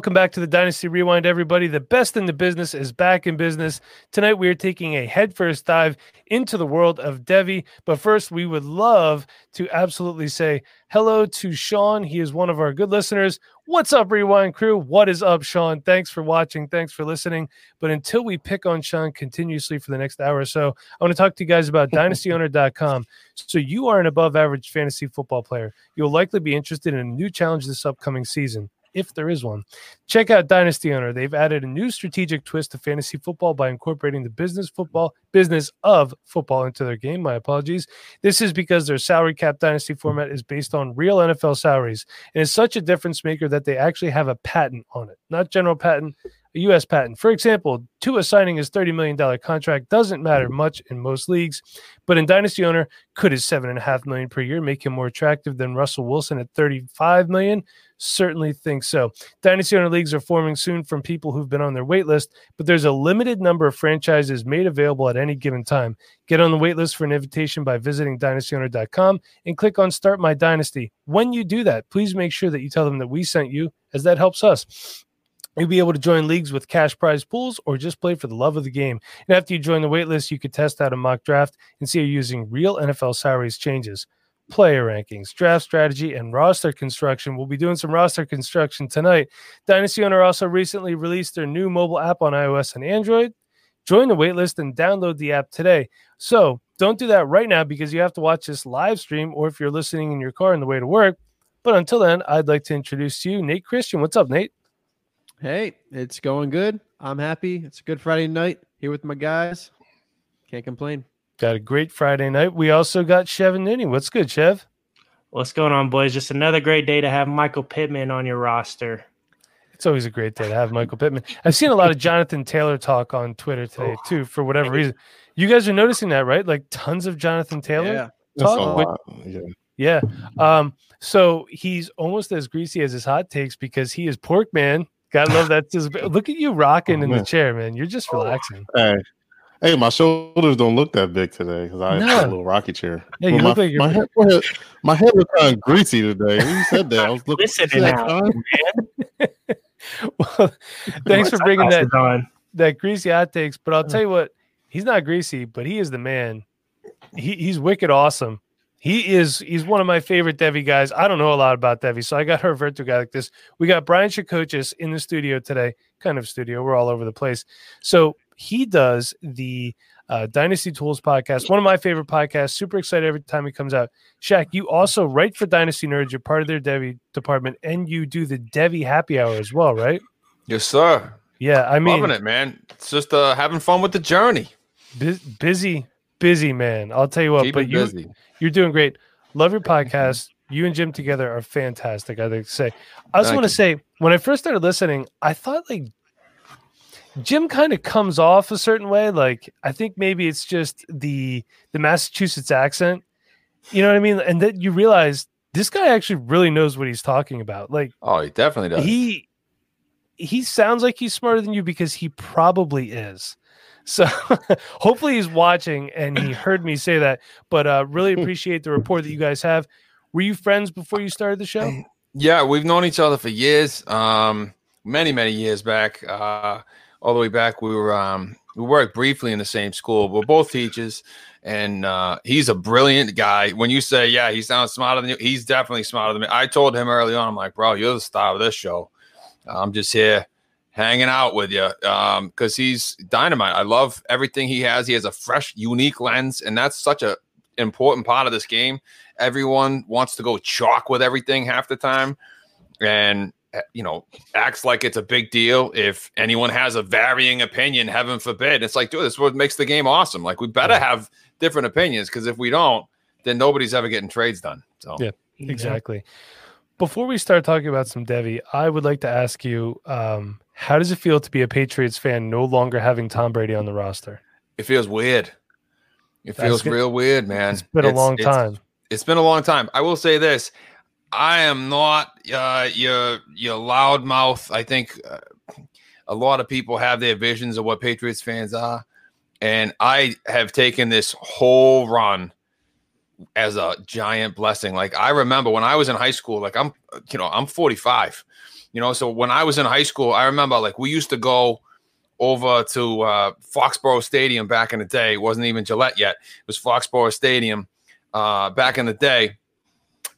Welcome back to the Dynasty Rewind, everybody. The best in the business is back in business. Tonight, we are taking a headfirst dive into the world of Devy. But first, we would love to absolutely say hello to Sean. He is one of our good listeners. What's up, Rewind crew? What is up, Sean? Thanks for watching. Thanks for listening. But until we pick on Sean continuously for the next hour or so, I want to talk to you guys about dynastyowner.com. So, you are an above average fantasy football player. You'll likely be interested in a new challenge this upcoming season if there is one. Check out Dynasty Owner. They've added a new strategic twist to fantasy football by incorporating the business football business of football into their game. My apologies. This is because their salary cap dynasty format is based on real NFL salaries and is such a difference maker that they actually have a patent on it. Not general patent, a U.S. patent. For example, Tua signing his $30 million contract doesn't matter much in most leagues, but in Dynasty Owner, could his 7.5 million per year make him more attractive than Russell Wilson at 35 million? Certainly think so. Dynasty Owner leagues are forming soon from people who've been on their wait list, but there's a limited number of franchises made available at any given time. Get on the wait list for an invitation by visiting dynastyowner.com and click on Start My Dynasty. When you do that, please make sure that you tell them that we sent you, as that helps us. You'll be able to join leagues with cash prize pools or just play for the love of the game. And after you join the waitlist, you could test out a mock draft and see you're using real NFL salaries changes, player rankings, draft strategy, and roster construction. We'll be doing some roster construction tonight. Dynasty Owner also recently released their new mobile app on iOS and Android. Join the waitlist and download the app today. So don't do that right now because you have to watch this live stream or if you're listening in your car on the way to work. But until then, I'd like to introduce to you Nate Christian. What's up, Nate? Hey, it's going good. I'm happy. It's a good Friday night here with my guys. Can't complain. Got a great Friday night. We also got Chev and Nini. What's good, Chev? What's going on, boys? Just another great day to have Michael Pittman on your roster. It's always a great day to have Michael Pittman. I've seen a lot of Jonathan Taylor talk on Twitter today, oh. too, for whatever reason. You guys are noticing that, right? Like tons of Jonathan Taylor yeah. talk. yeah. yeah. Um, so he's almost as greasy as his hot takes because he is pork man Gotta love that. Just, look at you rocking oh, in the oh, chair, man. You're just oh, relaxing. Hey, hey, my shoulders don't look that big today because I no. have a little rocky chair. Yeah, you well, look my, like my head, my head, my head was kind of greasy today. Who said that? I was looking. Listen now, man. well, thanks for bringing that on that greasy hot takes. But I'll mm. tell you what, he's not greasy, but he is the man. He, he's wicked awesome. He is he's one of my favorite Devy guys. I don't know a lot about Devy, so I got her a guy like this. We got Brian Shacochis in the studio today, kind of studio. We're all over the place. So he does the uh, Dynasty Tools podcast, one of my favorite podcasts. Super excited every time he comes out. Shaq, you also write for Dynasty Nerds. You're part of their Devy department, and you do the Devy Happy Hour as well, right? Yes, sir. Yeah, I mean, loving it, man. It's just uh, having fun with the journey. Bu- busy, busy man. I'll tell you what, Keep but you, busy. You're doing great. Love your podcast. You and Jim together are fantastic. I think to say. I also want to say when I first started listening, I thought like Jim kind of comes off a certain way. Like I think maybe it's just the the Massachusetts accent. You know what I mean? And then you realize this guy actually really knows what he's talking about. Like oh, he definitely does. He he sounds like he's smarter than you because he probably is. So hopefully he's watching and he heard me say that. But uh, really appreciate the report that you guys have. Were you friends before you started the show? Yeah, we've known each other for years. Um, many many years back. Uh, all the way back, we were um, we worked briefly in the same school. We're both teachers, and uh, he's a brilliant guy. When you say, "Yeah, he sounds smarter than you," he's definitely smarter than me. I told him early on, I'm like, "Bro, you're the star of this show. I'm just here hanging out with you um because he's dynamite. I love everything he has. He has a fresh unique lens and that's such a important part of this game. Everyone wants to go chalk with everything half the time and eh, you know acts like it's a big deal if anyone has a varying opinion heaven forbid. It's like dude this is what makes the game awesome. Like we better have different opinions because if we don't then nobody's ever getting trades done so. Yeah. exactly. Before we start talking about some Devy, I would like to ask you, um, how does it feel to be a Patriots fan no longer having Tom Brady on the roster? It feels weird. It That's feels good. real weird, man. It's been a long it's- time. it's been a long time. I will say this: I am not uh, your your loudmouth. I think uh, a lot of people have their visions of what Patriots fans are, and I have taken this whole run as a giant blessing. Like I remember when I was in high school. Like I'm, you know, I'm 45. You know, so when I was in high school, I remember like we used to go over to uh, Foxborough Stadium back in the day. It wasn't even Gillette yet. It was Foxborough Stadium uh, back in the day.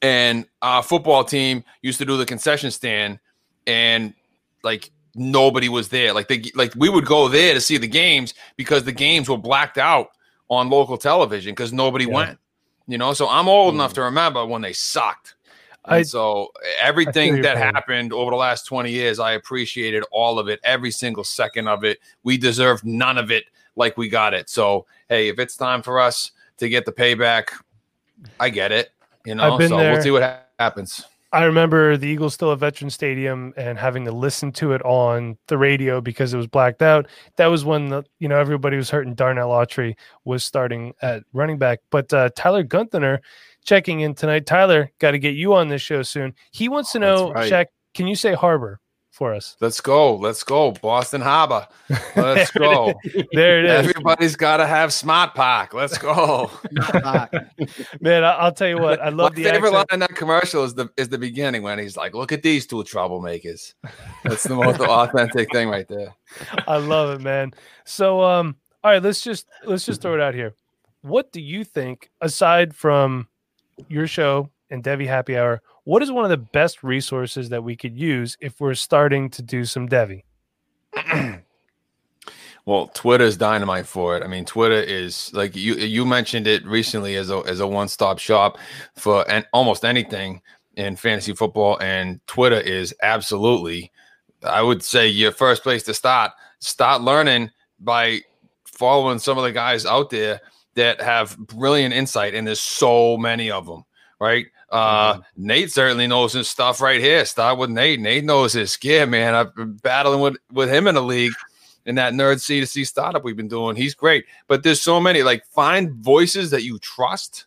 And our football team used to do the concession stand, and like nobody was there. Like they like we would go there to see the games because the games were blacked out on local television because nobody Yeah. went. You know, so I'm old enough to remember when they sucked. And I- so everything feel that pain. happened over the last 20 years, I appreciated all of it, every single second of it. We deserved none of it like we got it. So hey, if it's time for us to get the payback, I get it. You know, so there. we'll see what ha- happens. I remember the Eagles still at Veteran Stadium and having to listen to it on the radio because it was blacked out. That was when the you know everybody was hurting. Darnell Autry was starting at running back, but uh, Tyler Gunther checking in tonight. Tyler, got to get you on this show soon. He wants to know, right. Shaq, can you say Harbor for us? Let's go. Let's go. Boston Harbor. Let's go. There it is, Everybody's got to have Smart Park. Let's go. Man. I- I'll tell you what, I love My the favorite accent. line in that commercial is the is the beginning when he's like, "Look at these two troublemakers." That's the most authentic thing right there. I love it, man. So, um, all right, let's just let's just throw it out here. What do you think, aside from your show and Devy Happy Hour, what is one of the best resources that we could use if we're starting to do some Devy? Well, Twitter is dynamite for it. I mean, Twitter is like you you mentioned it recently as a as a one stop shop for and almost anything in fantasy football, and Twitter is absolutely, I would say, your first place to start. Start learning by following some of the guys out there that have brilliant insight, and there's so many of them, right? Uh, Nate certainly knows his stuff right here. Start with Nate. Nate knows his gear, man. I've been battling with with him in the league in that nerd C to C startup we've been doing. He's great, but there's so many. Like find voices that you trust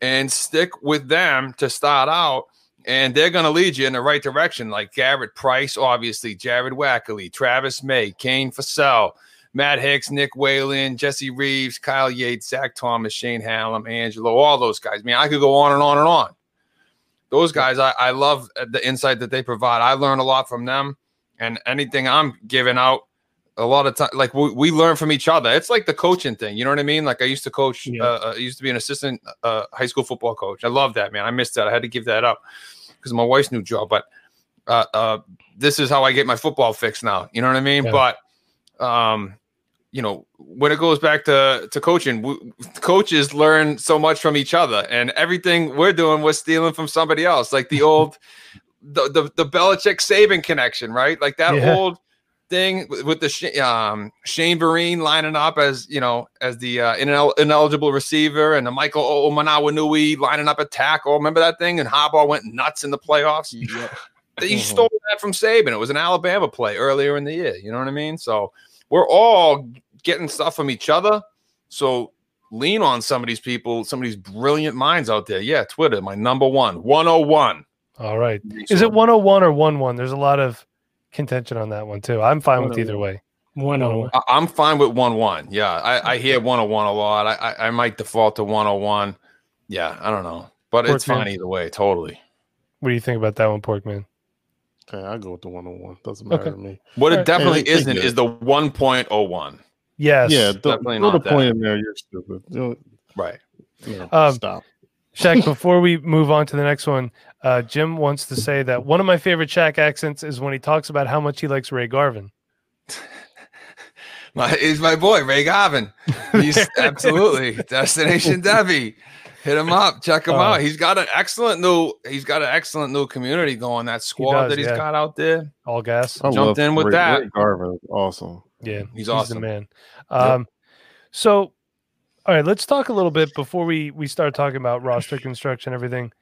and stick with them to start out, and they're going to lead you in the right direction. Like Garrett Price, obviously, Jared Wackerly, Travis May, Kane Fassell, Matt Hicks, Nick Whalen, Jesse Reeves, Kyle Yates, Zach Thomas, Shane Hallam, Angelo, all those guys. Man, I could go on and on and on. Those guys, I, I love the insight that they provide. I learn a lot from them, and anything I'm giving out, a lot of time, like we, we learn from each other. It's like the coaching thing. You know what I mean? Like I used to coach, Yeah. uh, uh, I used to be an assistant uh, high school football coach. I love that, man. I missed that. I had to give that up because my wife's new job. But uh, uh, this is how I get my football fix now. You know what I mean? Yeah. But um, you know, when it goes back to to coaching, we, coaches learn so much from each other, and everything we're doing, we're stealing from somebody else. Like the old, the the, the Belichick Saban connection, right? Like that Yeah. old thing with, with the um, Shane Vereen lining up as you know as the uh, inel- ineligible receiver, and the Michael Hoomanawanui lining up at tackle. Remember that thing? And Harbaugh went nuts in the playoffs. You Mhm. stole that from Saban. It was an Alabama play earlier in the year. You know what I mean? So we're all getting stuff from each other. So lean on some of these people, some of these brilliant minds out there. Yeah, Twitter, my number one, 101. All right, is it 101 or 11? There's a lot of contention on that one too. I'm fine with either way. One on one. I- I'm fine with 1 1. Yeah, I, I hear 101 a lot. I, I, I might default to 101. Yeah, I don't know. But it's Porkman. fine either way. Totally. What do you think about that one, Porkman? Okay, I go with the one on one. Doesn't matter Okay. to me. What it definitely Hey, isn't you. is the 1.01. Yes. yeah, don't, definitely throw not the point in there. You're stupid. You know, Right. you know, Um, stop. Shaq, before we move on to the next one, uh, Jim wants to say that one of my favorite Shaq accents is when he talks about how much he likes Ray Garvin. My, he's my boy, Ray Garvin. He's absolutely Destination Devy. Hit him up, check him Uh, out. He's got an excellent new. He's got an excellent new community going. That squad does, that he's yeah. got out there. All gas. I jumped love in with Ray- that. Ray Garvin is awesome. Yeah, He's the awesome. man. Um, so, all right, let's talk a little bit before we we start talking about roster construction, everything.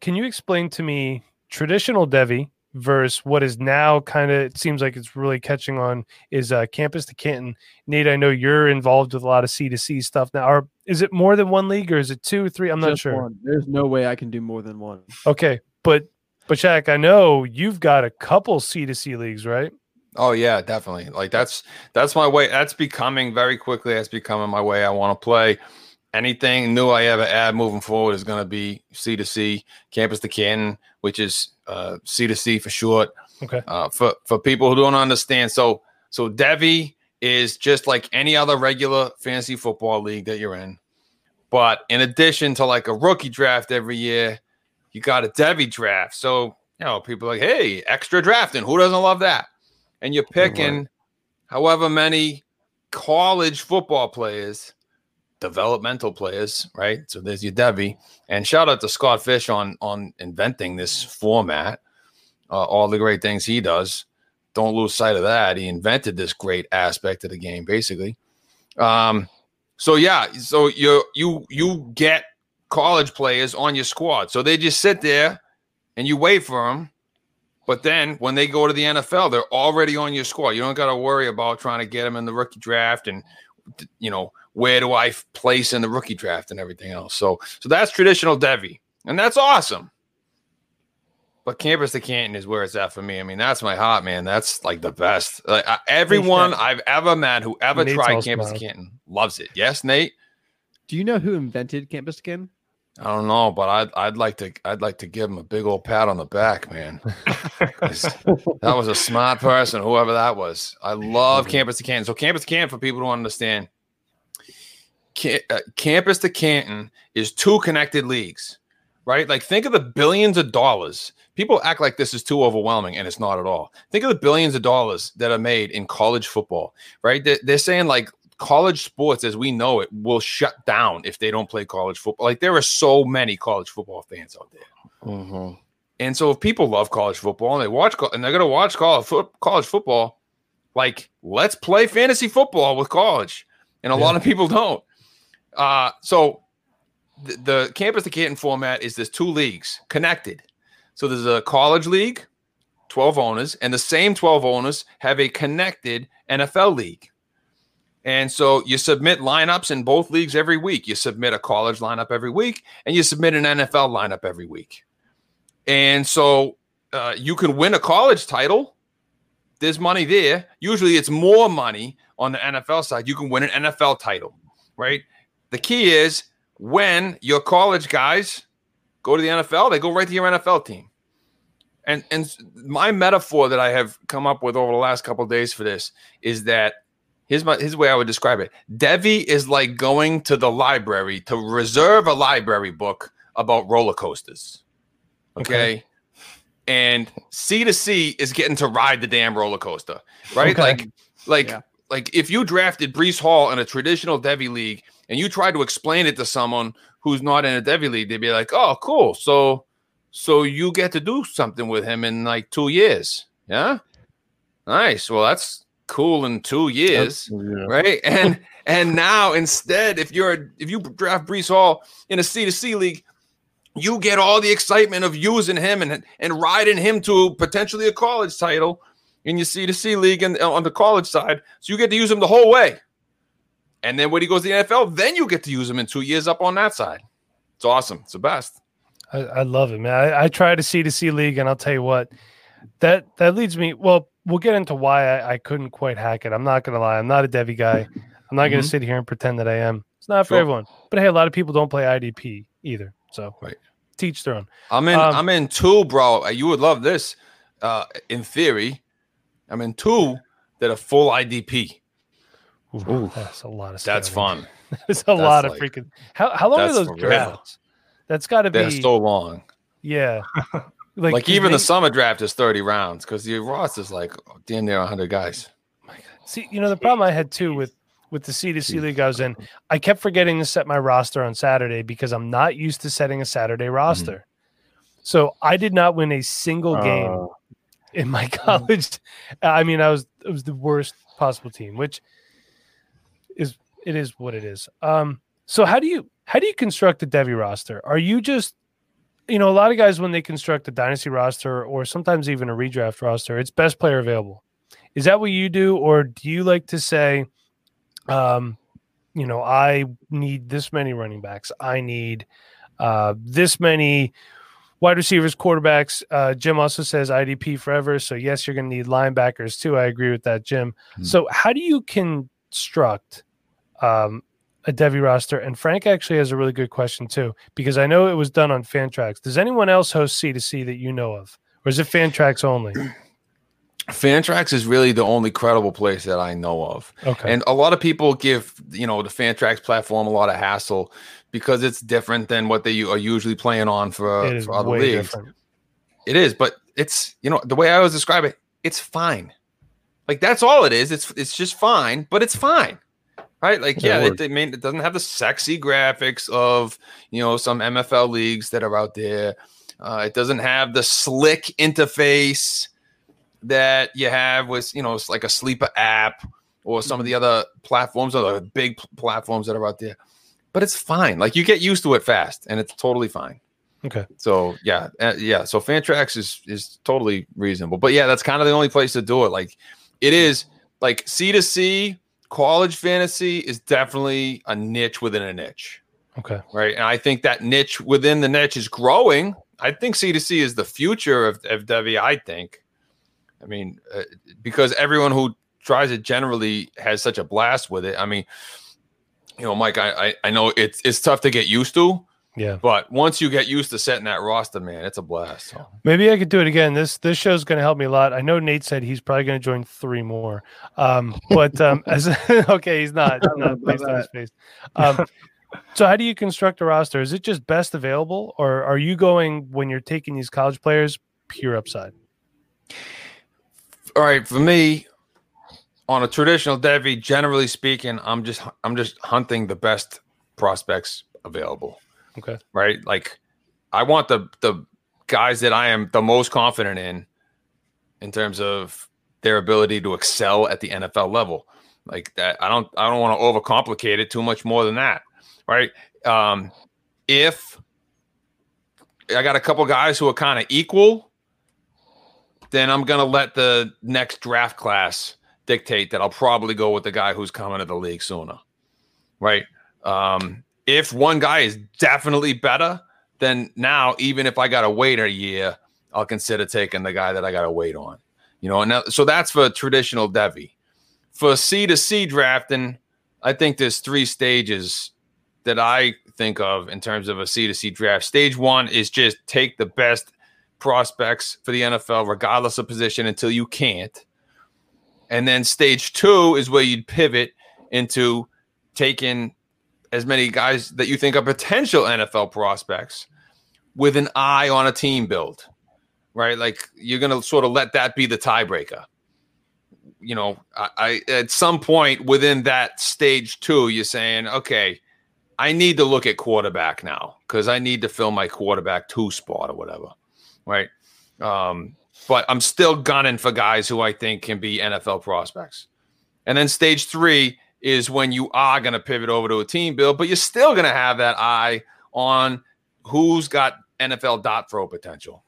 Can you explain to me traditional Devy versus what is now kind of it seems like it's really catching on is uh, campus to Canton. Nate, I know you're involved with a lot of C to C stuff now. Are is it more than one league or is it two, three? I'm not sure. one. There's no way I can do more than one. Okay, but but Shaq, I know you've got a couple C to C leagues, right? Oh yeah, definitely. Like that's that's my way. That's becoming very quickly. That's becoming my way. I want to play. Anything new I ever add moving forward is going to be C to C, campus to Canton, which is uh, C to C for short. Okay. Uh, for for people who don't understand, so so Devy is just like any other regular fantasy football league that you're in, but in addition to like a rookie draft every year, you got a Devy draft. So you know people are like, hey, extra drafting. Who doesn't love that? And you're picking however many college football players, developmental players, right? So there's your Devy. And shout out to Scott Fish on on inventing this format. Uh, all the great things he does. Don't lose sight of that. He invented this great aspect of the game, basically. Um, so yeah, so you you you get college players on your squad. So they just sit there and you wait for them. But then when they go to the NFL, they're already on your squad. You don't got to worry about trying to get them in the rookie draft and you know where do I place in the rookie draft and everything else. So so that's traditional Devy, and that's awesome. But campus to Canton is where it's at for me. I mean, that's my heart, man. That's like the best. Like I, everyone Nate. I've ever met who ever Nate's tried all campus to smiling. Canton loves it. Yes, Nate. Do you know who invented Campus to Canton? I don't know, but I'd I'd like to I'd like to give him a big old pat on the back, man. 'Cause that was a smart person, whoever that was. I love campus to Canton. So campus to Canton, for people who don't understand, Ca- uh, campus to Canton is two connected leagues, right? Like think of the billions of dollars. People act like this is too overwhelming, and it's not at all. Think of the billions of dollars that are made in college football, right? They're, they're saying like college sports as we know it will shut down if they don't play college football. Like there are so many college football fans out there. Mhm. And so if people love college football and they watch and they're going to watch college, college football, like let's play fantasy football with college. And a lot of people don't. Uh, so the, the campus to Canton format is there's two leagues connected. So there's a college league, 12 owners, and the same 12 owners have a connected NFL league. And so you submit lineups in both leagues every week. You submit a college lineup every week, and you submit an NFL lineup every week. And so uh, you can win a college title. There's money there. Usually it's more money on the NFL side. You can win an NFL title, right? The key is when your college guys go to the NFL, they go right to your NFL team. And and my metaphor that I have come up with over the last couple of days for this is that here's my here's the way I would describe it. Devy is like going to the library to reserve a library book about roller coasters. Okay. And C to C is getting to ride the damn roller coaster, right? Okay. Like, like, Yeah. like if you drafted Breece Hall in a traditional Devy league and you tried to explain it to someone who's not in a Devy league, they'd be like, "Oh, cool. So, so you get to do something with him in like two years, yeah? Nice. Well, that's cool in two years." Yeah. right? And and now instead, if you're if you draft Breece Hall in a C to C league, you get all the excitement of using him and and riding him to potentially a college title in your C to C league and uh, on the college side. So you get to use him the whole way. And then when he goes to the NFL, then you get to use him in two years up on that side. It's awesome. It's the best. I, I love it, man. I, I tried a C to C league, and I'll tell you what, that that leads me. Well, we'll get into why I, I couldn't quite hack it. I'm not gonna lie. I'm not a Devy guy. I'm not gonna sit here and pretend that I am. It's not for Sure. everyone. But hey, a lot of people don't play IDP either. So Right. teach their own. I'm in. Um, I'm in two, bro. You would love this. Uh, in theory, I'm in two that are full IDP. Ooh, that's a lot of. That's fun. That's a lot of like- freaking. How how long are those drafts? That's got to be. so long. yeah. like even the summer draft is 30 rounds because your roster is like damn near 100 guys. See, you know, the problem I had too with with the C to C league I was in, I kept forgetting to set my roster on Saturday because I'm not used to setting a Saturday roster. So I did not win a single game Uh, in my college. I mean, I was it was the worst possible team, which is it is what it is. Um, so how do you how do you construct a Devy roster? Are you just you know, a lot of guys when they construct a dynasty roster or sometimes even a redraft roster, it's best player available. Is that what you do, or do you like to say, um, you know, I need this many running backs, I need uh, this many wide receivers, quarterbacks. Uh, Jim also says IDP forever. So, yes, you're going to need linebackers too. I agree with that, Jim. Mm-hmm. So, how do you construct um, a Devy roster? And Frank actually has a really good question too, because I know it was done on Fantrax. Does anyone else host C2C that you know of? Or is it Fantrax only? Fantrax is really the only credible place that I know of. Okay. And a lot of people give, you know, the Fantrax platform a lot of hassle because it's different than what they are usually playing on for, for other leagues. Different. It is, but it's, you know, the way I always describe it, it's fine. Like that's all it is. It's it's just fine, but it's fine. Right? Like, yeah, it, it, it doesn't have the sexy graphics of, you know, some MFL leagues that are out there. Uh, it doesn't have the slick interface that you have with you know it's like a sleeper app or some of the mm-hmm. other platforms or the big platforms that are out there but it's fine like you get used to it fast and it's totally fine okay so yeah uh, yeah so fantrax is is totally reasonable but yeah that's kind of the only place to do it like it is like c to c college fantasy is definitely a niche within a niche okay right and i think that niche within the niche is growing i think c to c is the future of, of devy i think I mean, uh, because everyone who tries it generally has such a blast with it. I mean, you know, Mike, I, I, I know it's it's tough to get used to. Yeah. But once you get used to setting that roster, man, it's a blast. So. Maybe I could do it again. This this show's going to help me a lot. I know Nate said he's probably going to join three more. Um, but um, as okay, he's not, not based on his face. Um, so how do you construct a roster? Is it just best available, or are you going when you're taking these college players pure upside? all right, for me, on a traditional Devy, generally speaking, I'm just I'm just hunting the best prospects available. Okay. Right? Like I want the the guys that I am the most confident in in terms of their ability to excel at the NFL level. Like that I don't I don't want to overcomplicate it too much more than that. Right? Um if I got a couple guys who are kind of equal then I'm to let the next draft class dictate that I'll probably go with the guy who's coming to the league sooner. Right. Um, if one guy is definitely better, then now, even if I got to wait a year, I'll consider taking the guy that I got to wait on. You know, and so that's for traditional Devy. For C to C drafting, I think there's three stages that I think of in terms of a C to C draft. Stage one is just take the best prospects for the NFL, regardless of position, until you can't. And then stage two is where you'd pivot into taking as many guys that you think are potential NFL prospects with an eye on a team build, right? Like you're going to sort of let that be the tiebreaker. You know, I, I at some point within that stage two, you're saying, okay, I need to look at quarterback now because I need to fill my quarterback two spot or whatever right? Um, but I'm still gunning for guys who I think can be NFL prospects. And then stage three is when you are going to pivot over to a team build, but you're still going to have that eye on who's got NFL dot throw potential.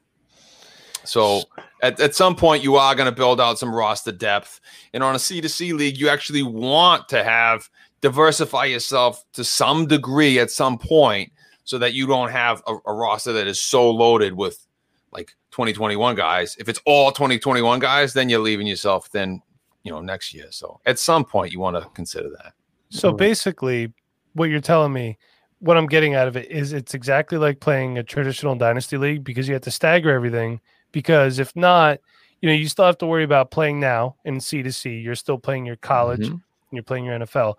So at, at some point, you are going to build out some roster depth. And on a C2C league, you actually want to have diversify yourself to some degree at some point so that you don't have a, a roster that is so loaded with like 2021 guys. If it's all 2021 guys, then you're leaving yourself then, you know, next year. So at some point you want to consider that. So basically what you're telling me, what I'm getting out of it is it's exactly like playing a traditional dynasty league because you have to stagger everything because if not, you know, you still have to worry about playing now in C to C. You're still playing your college mm-hmm. and you're playing your NFL,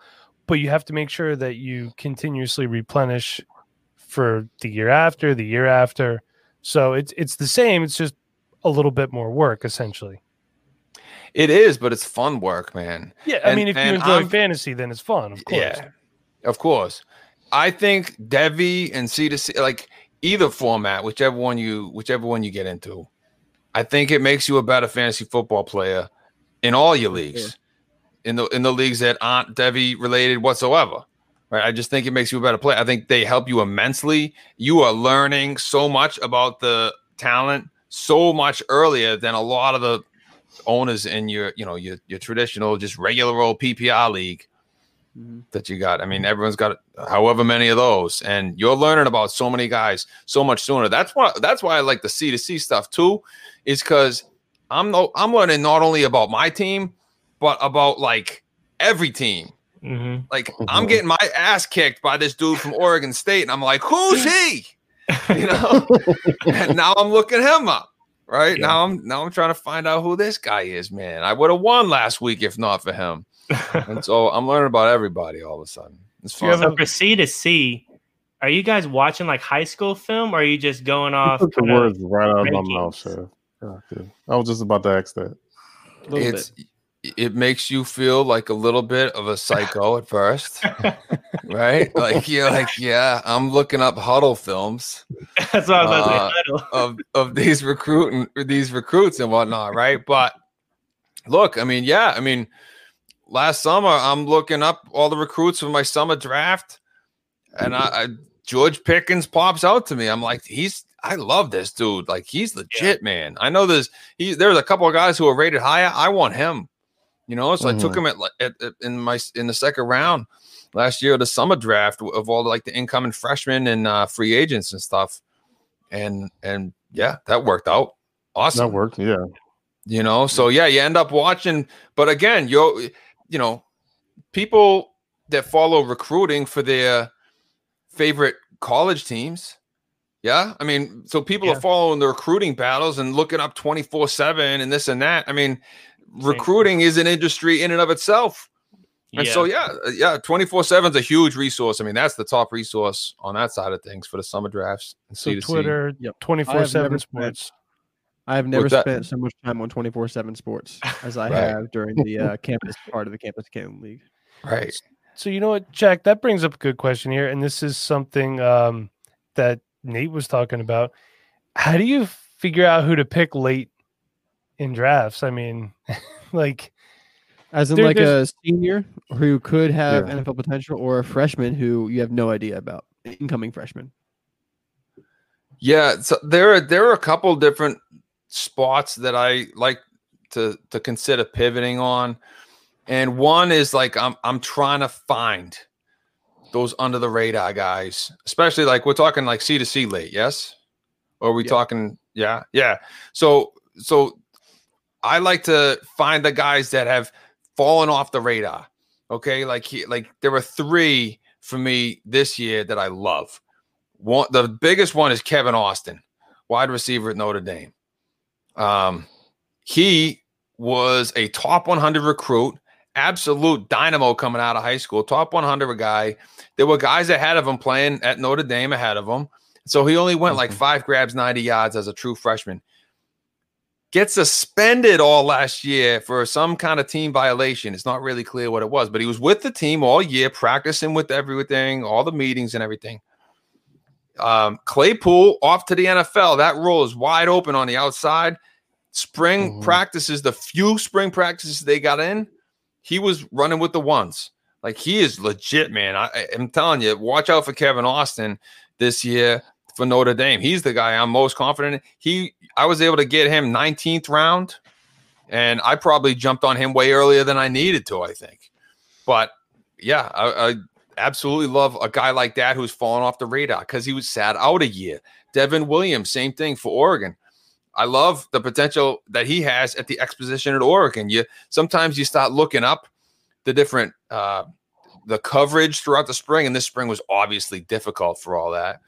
but you have to make sure that you continuously replenish for the year after, the year after, so it's it's the same. It's just a little bit more work, essentially. It is, but it's fun work, man. Yeah, I and, mean, if you enjoy I'm, fantasy, then it's fun, of course. Yeah, of course. I think Devy and C to C, like either format, whichever one you whichever one you get into, I think it makes you a better fantasy football player in all your leagues, yeah. in the in the leagues that aren't Devy related whatsoever. Right. I just think it makes you a better player. I think they help you immensely. You are learning so much about the talent so much earlier than a lot of the owners in your, you know, your your traditional, just regular old PPR league Mhm. that you got. I mean, everyone's got however many of those, and you're learning about so many guys so much sooner. That's why that's why I like the C to C stuff too, is because I'm no I'm learning not only about my team, but about like every team. hmm Like I'm getting my ass kicked by this dude from Oregon State, and I'm like, who's he? You know, and now I'm looking him up. Right Yeah. now, I'm now I'm trying to find out who this guy is. Man, I would have won last week if not for him. And so I'm learning about everybody all of a sudden. It's Do you fun. have So for C to C, are you guys watching like high school film, or are you just going off? took the words right out of my rankings. mouth, Chev. Yeah, I was just about to ask that. A little it's it makes you feel like a little bit of a psycho at first, right? Like you're like, yeah, I'm looking up Hudl films That's what I was about Uh, to say. Of of these recruiting these recruits and whatnot, right? But look, I mean, yeah, I mean, last summer I'm looking up all the recruits for my summer draft, and I, I George Pickens pops out to me. I'm like, he's I love this dude. Like he's legit, man. I know there's he there's a couple of guys who are rated higher. I want him. You know, so I took him at, like, at, at in my in the second round last year, the summer draft of all the, like the incoming freshmen and uh, free agents and stuff, and and yeah, that worked out awesome That worked. Yeah. you know so yeah you end up watching but again you you know people that follow recruiting for their favorite college teams yeah i mean so people Yeah. are following the recruiting battles and looking up 24 7 and this and that i mean recruiting is an industry in and of itself and so yeah uh, yeah 24 7 is a huge resource i mean that's the top resource on that side of things for the summer drafts and So C2C. Twitter, twenty four never seven spent- sports. I have never What's that? spent so much time on 24 7 sports as I Right. have during the uh, campus part of the Campus Cam League. right So you know what, Jack? That brings up a good question here, and this is something um, that Nate was talking about. How do you figure out who to pick late in drafts? I mean, like, As in, There- like a senior who could have Yeah. NFL potential, or a freshman who you have no idea about, incoming freshman. Yeah, so there are there are a couple different spots that I like to to consider pivoting on. And one is like I'm I'm trying to find those under the radar guys, especially like we're talking like C to C late, yes? Or are we Yeah. talking yeah, yeah. So so I like to find the guys that have fallen off the radar. Okay, like he, like there were three for me this year that I love. One, the biggest one is Kevin Austin, wide receiver at Notre Dame. Um, he was a top 100 recruit, absolute dynamo coming out of high school, top 100 guy. There were guys ahead of him playing at Notre Dame ahead of him. So he only went like five grabs, 90 yards as a true freshman. Gets suspended all last year for some kind of team violation. It's not really clear what it was, but he was with the team all year, practicing with everything, all the meetings and everything. Um, Claypool off to the NFL. That role is wide open on the outside. Spring Mhm. practices, the few spring practices they got in, he was running with the ones. Like he is legit, man. I, I- I'm telling you, watch out for Kevin Austin this year for Notre Dame. He's the guy I'm most confident in. He, I was able to get him 19th round, and I probably jumped on him way earlier than I needed to. I think, but yeah, I, I absolutely love a guy like that who's fallen off the radar because he was sat out a year. Devin Williams, same thing for Oregon. I love the potential that he has at the X position at Oregon. You sometimes you start looking up the different uh, the coverage throughout the spring, and this spring was obviously difficult for all that.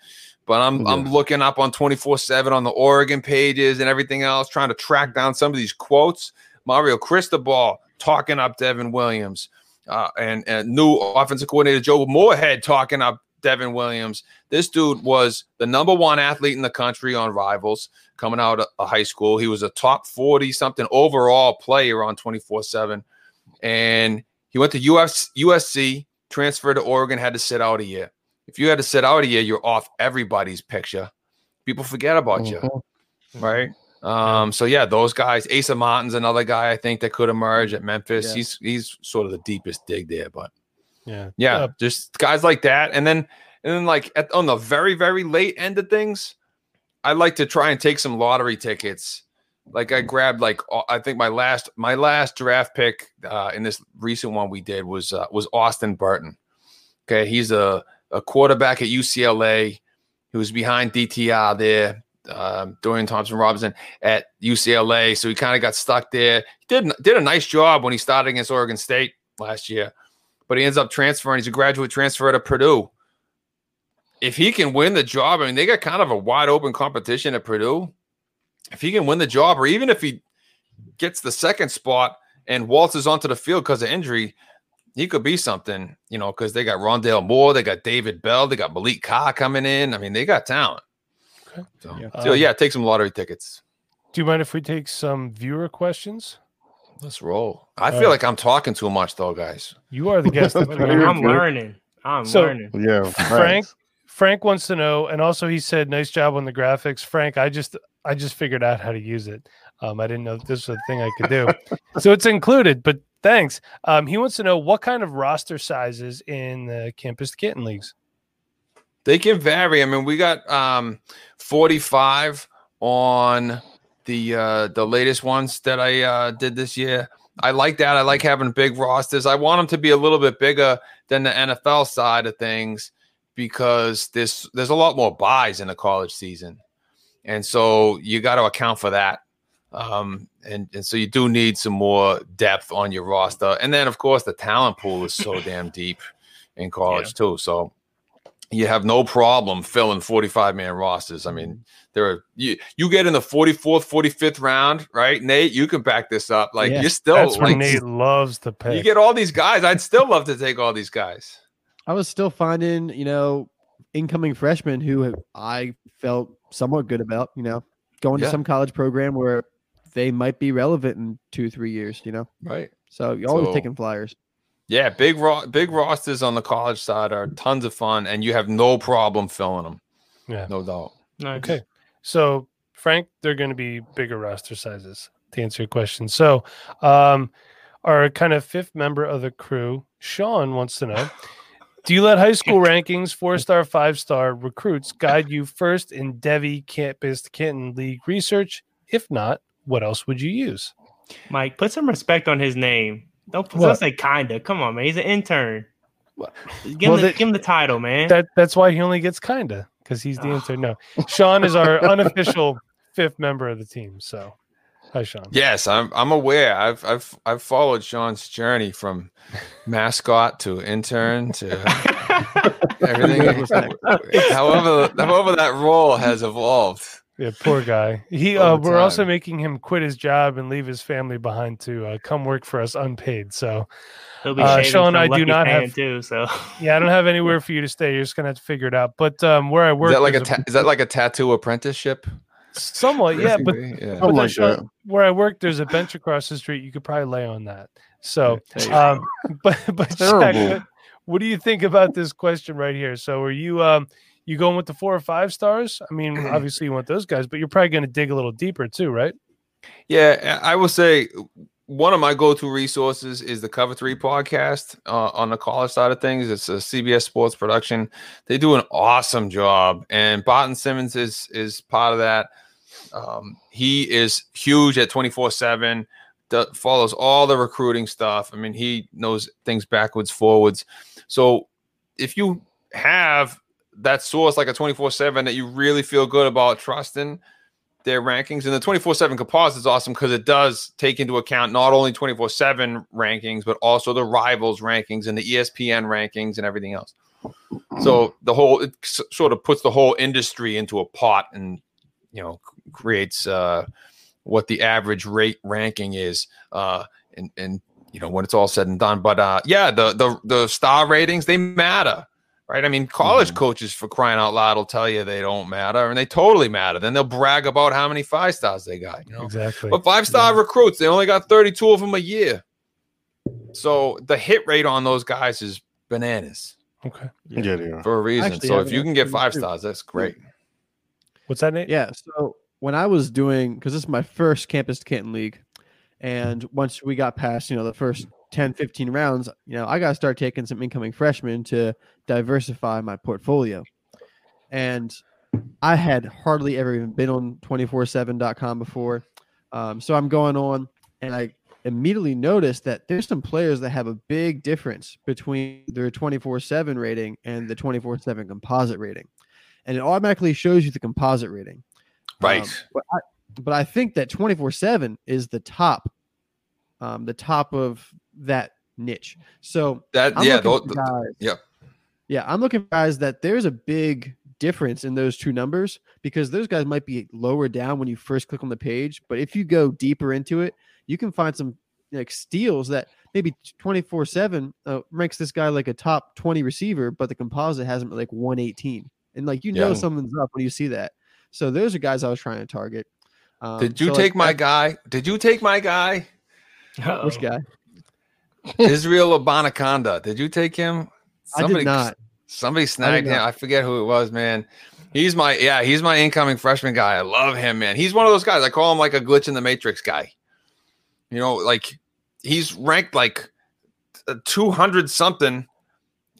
But I'm I'm looking up on 24/7 on the Oregon pages and everything else, trying to track down some of these quotes. Mario Cristobal talking up Devin Williams, uh, and, and new offensive coordinator Joe Moorhead talking up Devin Williams. This dude was the number one athlete in the country on Rivals coming out of of high school. He was a top 40 something overall player on 24 7. And he went to US, USC, transferred to Oregon, had to sit out a year. If you had to sit out a year, you're off everybody's picture. People forget about you, Mhm. right? Um, so yeah, those guys, Asa Martin's another guy I think that could emerge at Memphis. Yeah. He's he's sort of the deepest dig there, but Yeah. Yeah, Uh, just guys like that, and then and then like at, on the very very late end of things, I like to try and take some lottery tickets. Like I grabbed like I think my last my last draft pick uh, in this recent one we did was uh, was Austin Burton. Okay, he's a a quarterback at UCLA who was behind DTR there. Um, Dorian Thompson Robinson at UCLA, so he kind of got stuck there. He did did a nice job when he started against Oregon State last year but he ends up transferring. He's a graduate transfer to Purdue. If he can win the job, I mean, they got kind of a wide open competition at Purdue. If he can win the job, or even if he gets the second spot and waltzes onto the field because of injury, he could be something, you know, because they got Rondale Moore, they got David Bell, they got Malik Carr coming in. I mean, they got talent. Okay. So, Yeah. so Um, yeah, take some lottery tickets. Do you mind if we take some viewer questions? Let's roll. I All feel right. like I'm talking too much, though, guys. You are the guest. of the Man, night. I'm learning. I'm So- learning. Yeah, Frank. Frank wants to know, and also he said, "Nice job on the graphics, Frank." I just, I just figured out how to use it. Um, I didn't know this was a thing I could do, so it's included. But thanks. Um, he wants to know what kind of roster sizes in the campus Canton leagues. They can vary. I mean, we got um 45 on the uh the latest ones that I uh did this year. I like that. I like having big rosters. I want them to be a little bit bigger than the NFL side of things because there's there's a lot more byes in the college season. And so you got to account for that. Um and, and so you do need some more depth on your roster. And then of course the talent pool is so damn deep in college too. So you have no problem filling 45 man rosters. I mean, there are you you get in the 44th, 45th round, right? Nate, you can back this up. Like Yeah. you're still That's like Nate loves to pick. you get all these guys. I'd still love to take all these guys. I was still finding, you know, incoming freshmen who I felt somewhat good about, you know, going Yeah. to some college program where they might be relevant in two, three years, you know. Right. So you're always So- taking flyers. Yeah, big ro- big rosters on the college side are tons of fun, and you have no problem filling them. Yeah. no doubt. Nice. Okay. So, Frank, they're going to be bigger roster sizes to answer your question. So, um, our kind of fifth member of the crew, Sean, wants to know Do you let high school rankings, four star, five star recruits guide you first in Devy Campus Canton League research? If not, what else would you use? Mike, put some respect on his name. Don't, don't say kinda. Come on, man. He's an intern. What? Give, Well, him the, that- give him the title, man. That That's why he only gets kinda because he's the intern. No, Sean is our unofficial fifth member of the team. So, hi, Sean. Yes, I'm. I'm aware. I've I've I've followed Sean's journey from mascot to intern to everything. however, however that role has evolved. Yeah, poor guy. He uh, we're also making him quit his job and leave his family behind to uh, come work for us unpaid. So He'll be Uh, Sean, I do not have- too. So yeah, I don't have anywhere for you to stay. You're just gonna have to figure it out. But um, where I work, Is that like a there's ta- is that like a tattoo apprenticeship? somewhat, yeah. But, yeah. but Something like Sean- where I work, there's a bench across the street. You could probably lay on that. So, um, but but Shaq, Terrible. what, what do you think about this question right here? So, are you um, you going with the four or five stars? I mean, obviously you want those guys, but you're probably going to dig a little deeper too, right? Yeah, I will say one of my go-to resources is the Cover Three podcast uh, on the college side of things. It's a CBS Sports production. They do an awesome job, and Barton Simmons is is part of that. Um, he is huge at twenty four seven. Follows all the recruiting stuff. I mean, he knows things backwards, forwards. So if you have that source like a twenty four seven that you really feel good about trusting their rankings. And the 24/7 composite is awesome because it does take into account not only 24/7 rankings but also the rivals rankings and the ESPN rankings and everything else. So the whole it s- sort of puts the whole industry into a pot and you know c- creates uh what the average rate ranking is uh and and you know when it's all said and done. But uh yeah the the the star ratings they matter right? I mean, college mm-hmm. coaches for crying out loud will tell you they don't matter, and they totally matter. Then they'll brag about how many five stars they got. You know, Exactly. but five star recruits, they only got 32 of them a year. So the hit rate on those guys is bananas Okay. Yeah, yeah. for a reason. Actually, so yeah, if you can get five true. stars, that's great. What's that, Nate? Yeah. So when I was doing, because this is my first campus to Canton league, and once we got past, you know, the first 10, 15 rounds, you know, I got to start taking some incoming freshmen to diversify my portfolio. And I had hardly ever even been on 247.com before. Um, so I'm going on and I immediately noticed that there's some players that have a big difference between their 24 7 rating and the 24 7 composite rating. And it automatically shows you the composite rating. Right. Um, but, I, but I think that 24 7 is the top, um, the top of that niche. So that I'm yeah, looking tho- guys- yep. Yeah, I'm looking for guys that there's a big difference in those two numbers because those guys might be lower down when you first click on the page, but if you go deeper into it, you can find some like steals that maybe 24 7 uh, ranks this guy like a top 20 receiver, but the composite has him like 118. And like you know Yeah. something's up when you see that. So those are guys I was trying to target. Um, Did you so, like, take my that- guy? Did you take my guy? Uh-oh. which guy? Israel Abanikanda. Did you take him? I did not. Somebody snagged him. I forget who it was, man. He's my yeah, he's my incoming freshman guy. I love him, man. He's one of those guys. I call him like a glitch in the matrix guy. You know, like he's ranked like two hundred something,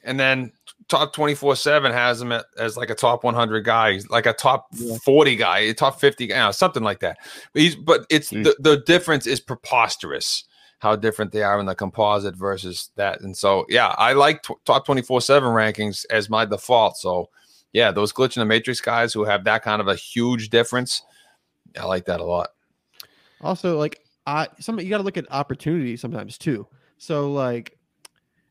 and then top twenty four seven has him as like a top one hundred guy, He's like a top Yeah. forty guy, a top fifty guy, you know, something like that. But he's but it's the, the difference is preposterous how different they are in the composite versus that. And so, yeah, I like tw- top 24 7 rankings as my default. So, yeah, those glitch in the matrix guys who have that kind of a huge difference, I like that a lot. Also, like I some you got to look at opportunity sometimes too. So like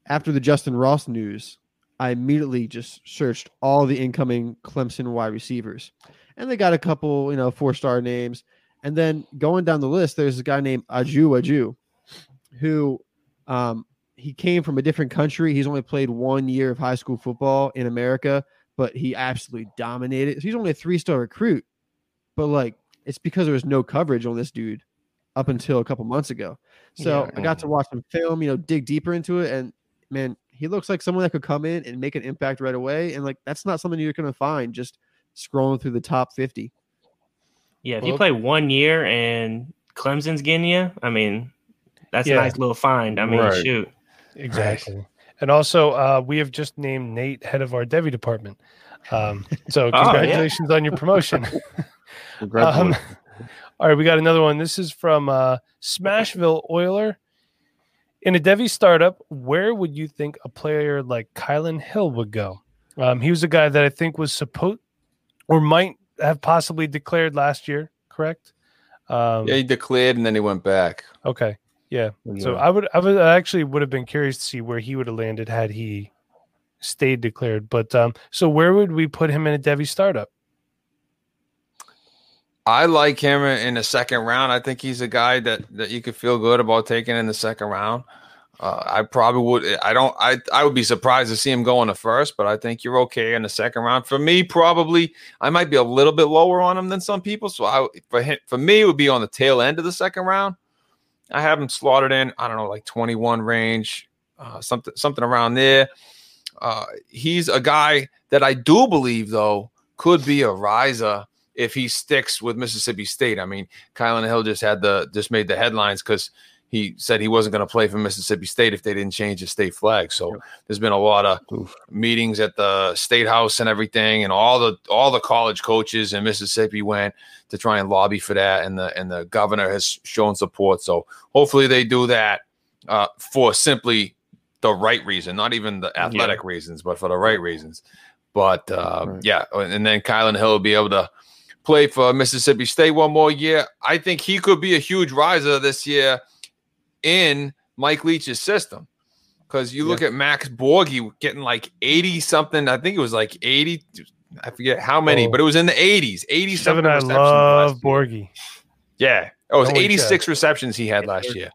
after the Justin Ross news, I immediately just searched all the incoming Clemson wide receivers, and they got a couple, you know, four star names. And then going down the list, there's a guy named Ajou Ajou, who um, he came from a different country. He's only played one year of high school football in America, but he absolutely dominated. So he's only a three star recruit, but like it's because there was no coverage on this dude up until a couple months ago. So Yeah. I got to watch some film, you know, dig deeper into it, and man, he looks like someone that could come in and make an impact right away. And like that's not something you're going to find just scrolling through the top 50. Yeah, if you play one year and Clemson's getting you, I mean, that's Yeah. a nice little find. I mean, Right. shoot. Exactly. And also, uh, we have just named Nate head of our Devy department. Um, so yeah. congratulations on your promotion. Congratulations. All right, we got another one. This is from uh, Smashville Oiler. In a Devy startup, where would you think a player like Kylan Hill would go? Um, he was a guy that I think was supposed or might have possibly declared last year, correct? Um, Yeah, he declared and then he went back. Okay. Yeah. So I would, I would, I actually would have been curious to see where he would have landed had he stayed declared. But um, so where would we put him in a Devy startup? I like him in the second round. I think he's a guy that that you could feel good about taking in the second round. Uh, I probably would. I don't. I I would be surprised to see him go in the first, but I think you're okay in the second round. For me, probably I might be a little bit lower on him than some people. So I for him, for me, it would be on the tail end of the second round. I have him slotted in. I don't know, like 21 range, uh, something something around there. Uh, he's a guy that I do believe though could be a riser if he sticks with Mississippi State. I mean, Kylan Hill just had the just made the headlines because he said he wasn't going to play for Mississippi State if they didn't change the state flag. So there's been a lot of Oof. meetings at the state house and everything, and all the all the college coaches in Mississippi went to try and lobby for that, and the and the governor has shown support. So hopefully they do that uh, for simply the right reason, not even the athletic reasons, but for the right reasons. But uh, Right. yeah, and then Kylan Hill will be able to play for Mississippi State one more year. I think he could be a huge riser this year in Mike Leach's system. Because you look at Max Borghi getting like 80 something. I think it was like 80. I forget how many, Oh. but it was in the 80s. 80 something. Seven, I love last year. Borghi. Yeah. Oh, it was Holy 86 receptions he had last year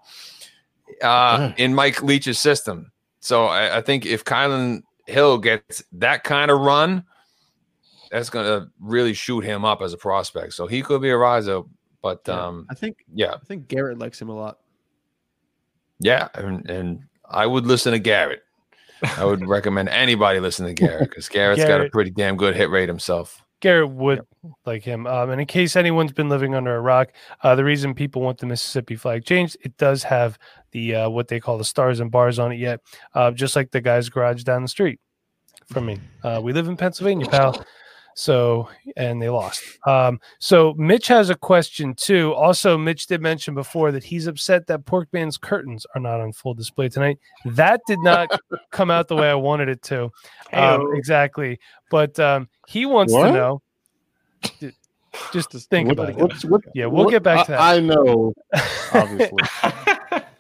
uh, in Mike Leach's system. So I, I think if Kylan Hill gets that kind of run, that's going to really shoot him up as a prospect. So he could be a riser. But Yeah. um, I think yeah, I think Garrett likes him a lot. Yeah. And, and I would listen to Garrett. I would recommend anybody listen to Garrett because Garrett's got a pretty damn good hit rate himself. Garrett would like him. Um, and in case anyone's been living under a rock, uh, the reason people want the Mississippi flag changed, it does have the uh, what they call the stars and bars on it yet, uh, just like the guy's garage down the street from me. Uh, we live in Pennsylvania, pal. So, and they lost. Um, so, Mitch has a question too. Also, Mitch did mention before that he's upset that Porkman's curtains are not on full display tonight. That did not come out the way I wanted it to. Um, exactly. But um, he wants What? to know. Just to think What- about it. what- Yeah, we'll what- get back to that. I, I know, obviously.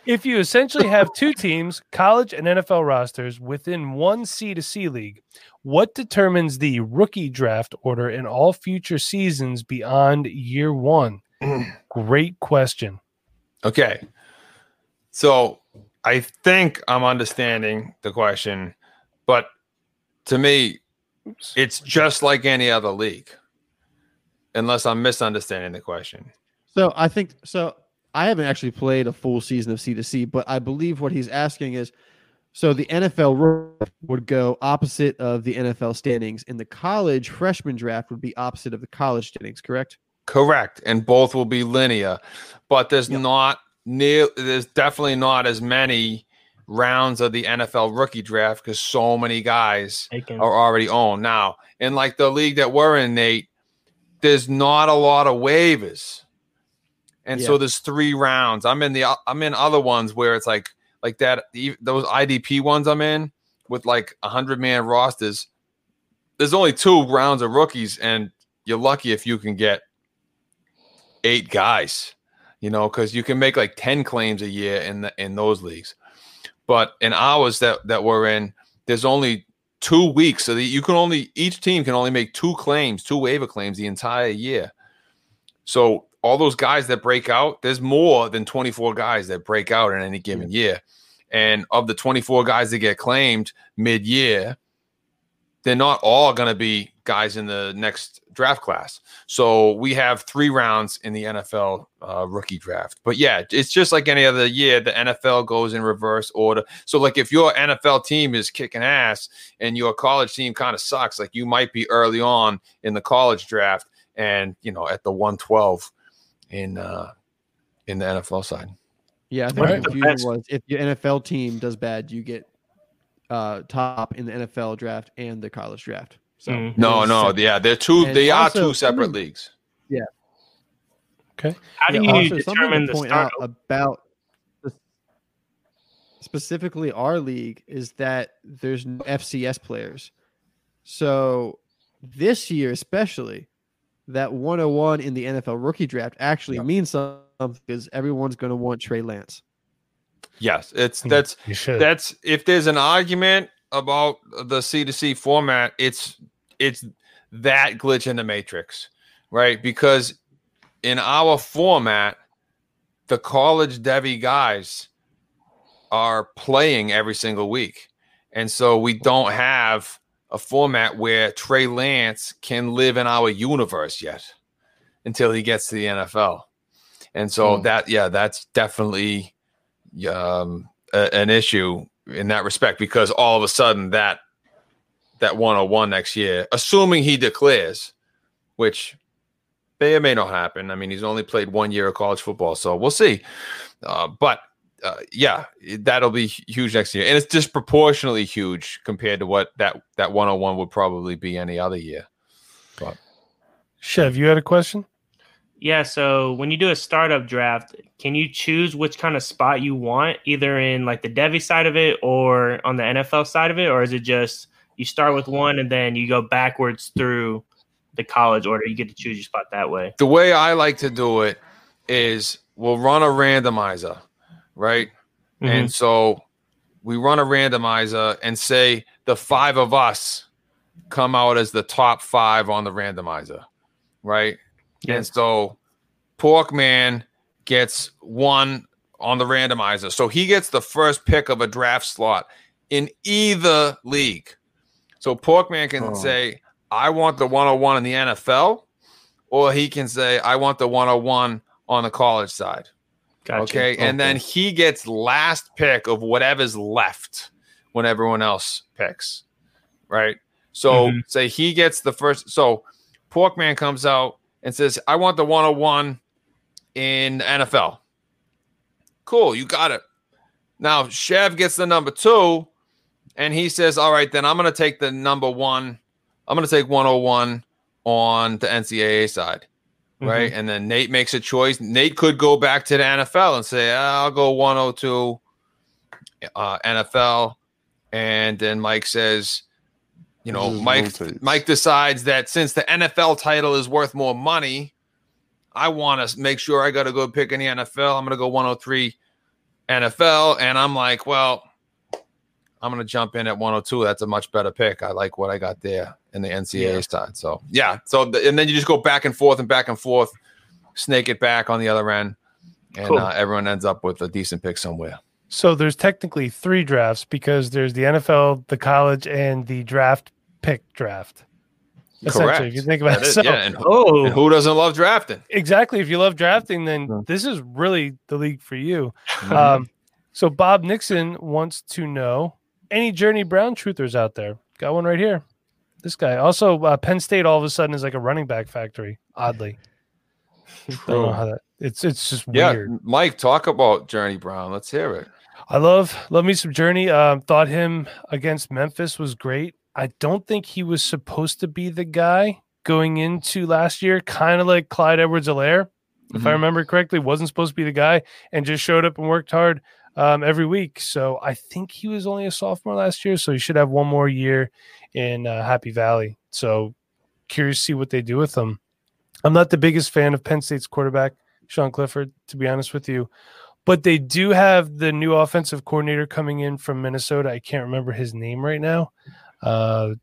If you essentially have two teams, college and NFL rosters, within one C to C league, what determines the rookie draft order in all future seasons beyond year one? Great question. Okay. So I think I'm understanding the question, but to me, it's just like any other league, unless I'm misunderstanding the question. So I think so. I haven't actually played a full season of C to C, but I believe what he's asking is, so the NFL rookie would go opposite of the NFL standings, and the college freshman draft would be opposite of the college standings. Correct? Correct. And both will be linear, but there's Yep. not near, there's definitely not as many rounds of the NFL rookie draft because so many guys are already on. Now, in like the league that we're in, Nate, there's not a lot of waivers. And so there's three rounds. I'm in the I'm in other ones where it's like like that those IDP ones I'm in with like a hundred man rosters. There's only two rounds of rookies, and you're lucky if you can get eight guys, you know, because you can make like 10 claims a year in the in those leagues. But in ours that that we're in, there's only two weeks. So that you can only each team can only make two claims, two waiver claims the entire year. So all those guys that break out, there's more than 24 guys that break out in any given year. And of the 24 guys that get claimed mid-year, they're not all going to be guys in the next draft class. So we have three rounds in the NFL uh, rookie draft. But yeah, it's just like any other year. The NFL goes in reverse order. So like if your NFL team is kicking ass and your college team kind of sucks, like you might be early on in the college draft and you know at the 112 in uh in the NFL side. Yeah, I think Right. the The confusion was if your NFL team does bad, you get uh, top in the NFL draft and the college draft. So Mm. No, no, separate. yeah, they're two. And they are two separate something- leagues. How do Yeah, you also something determine to the point start? out about the- specifically our league is that there's no FCS players. So this year, especially, that 101 in the NFL rookie draft actually Yep. means something because everyone's going to want Trey Lance. Yes, it's that's that's if there's an argument about the C to C format, it's it's that glitch in the matrix, right? Because in our format, the college Devy guys are playing every single week. And so we don't have a format where Trey Lance can live in our universe yet until he gets to the NFL. And so Hmm. that, yeah, that's definitely um, a, an issue in that respect because all of a sudden that that 101 next year, assuming he declares, which may or may not happen. I mean, he's only played one year of college football, so we'll see. Uh, but uh, yeah, that'll be huge next year, and it's disproportionately huge compared to what that that 101 would probably be any other year. Chev, you had a question? Yeah, so when you do a startup draft, can you choose which kind of spot you want, either in like the Devy side of it or on the NFL side of it, or is it just you start with one and then you go backwards through the college order? You get to choose your spot that way. The way I like to do it is we'll run a randomizer, right? And mm-hmm. so we run a randomizer and say the five of us come out as the top five on the randomizer, right? And so Porkman gets one on the randomizer. So he gets the first pick of a draft slot in either league. So Porkman can Oh. say, I want the 101 in the NFL, or he can say, I want the 101 on the college side. Gotcha. Okay. And then he gets last pick of whatever's left when everyone else picks. Right. So Mhm. say he gets the first. So Porkman comes out and says, I want the 101 in the NFL. Cool, you got it. Now Chev gets the number two, and he says, All right, then I'm gonna take the number one. I'm gonna take 101 on the NCAA side. Right. And then Nate makes a choice. Nate could go back to the NFL and say, I'll go 102 uh, NFL. And then Mike says, you know, Mike. Mike decides that since the NFL title is worth more money, I want to make sure I got a good pick in the NFL. I'm going to go 103 NFL, and I'm like, well, I'm going to jump in at 102. That's a much better pick. I like what I got there in the NCAA side. So yeah, so the, and then you just go back and forth and back and forth, snake it back on the other end, and Cool. uh, everyone ends up with a decent pick somewhere. So there's technically three drafts because there's the NFL, the college, and the draft pick draft. Essentially, if you think about That it. is- So, yeah, and, Oh, and who doesn't love drafting? exactly. If you love drafting, then Yeah. this is really the league for you. Mm-hmm. Um, so Bob Nixon wants to know any Journey Brown truthers out there. Got one right here. This guy. Also, uh, Penn State all of a sudden is like a running back factory. Oddly, don't know how that. It's it's just Yeah, weird. Mike, talk about Journey Brown. Let's hear it. I love love me some Journey. Um, thought him against Memphis was great. I don't think he was supposed to be the guy going into last year. Kind of like Clyde Edwards-Helaire, if I Mhm. remember correctly, wasn't supposed to be the guy and just showed up and worked hard um, every week. So I think he was only a sophomore last year, so he should have one more year in uh, Happy Valley. So curious to see what they do with him. I'm not the biggest fan of Penn State's quarterback, Sean Clifford, to be honest with you. But they do have the new offensive coordinator coming in from Minnesota. I can't remember his name right now. Uh,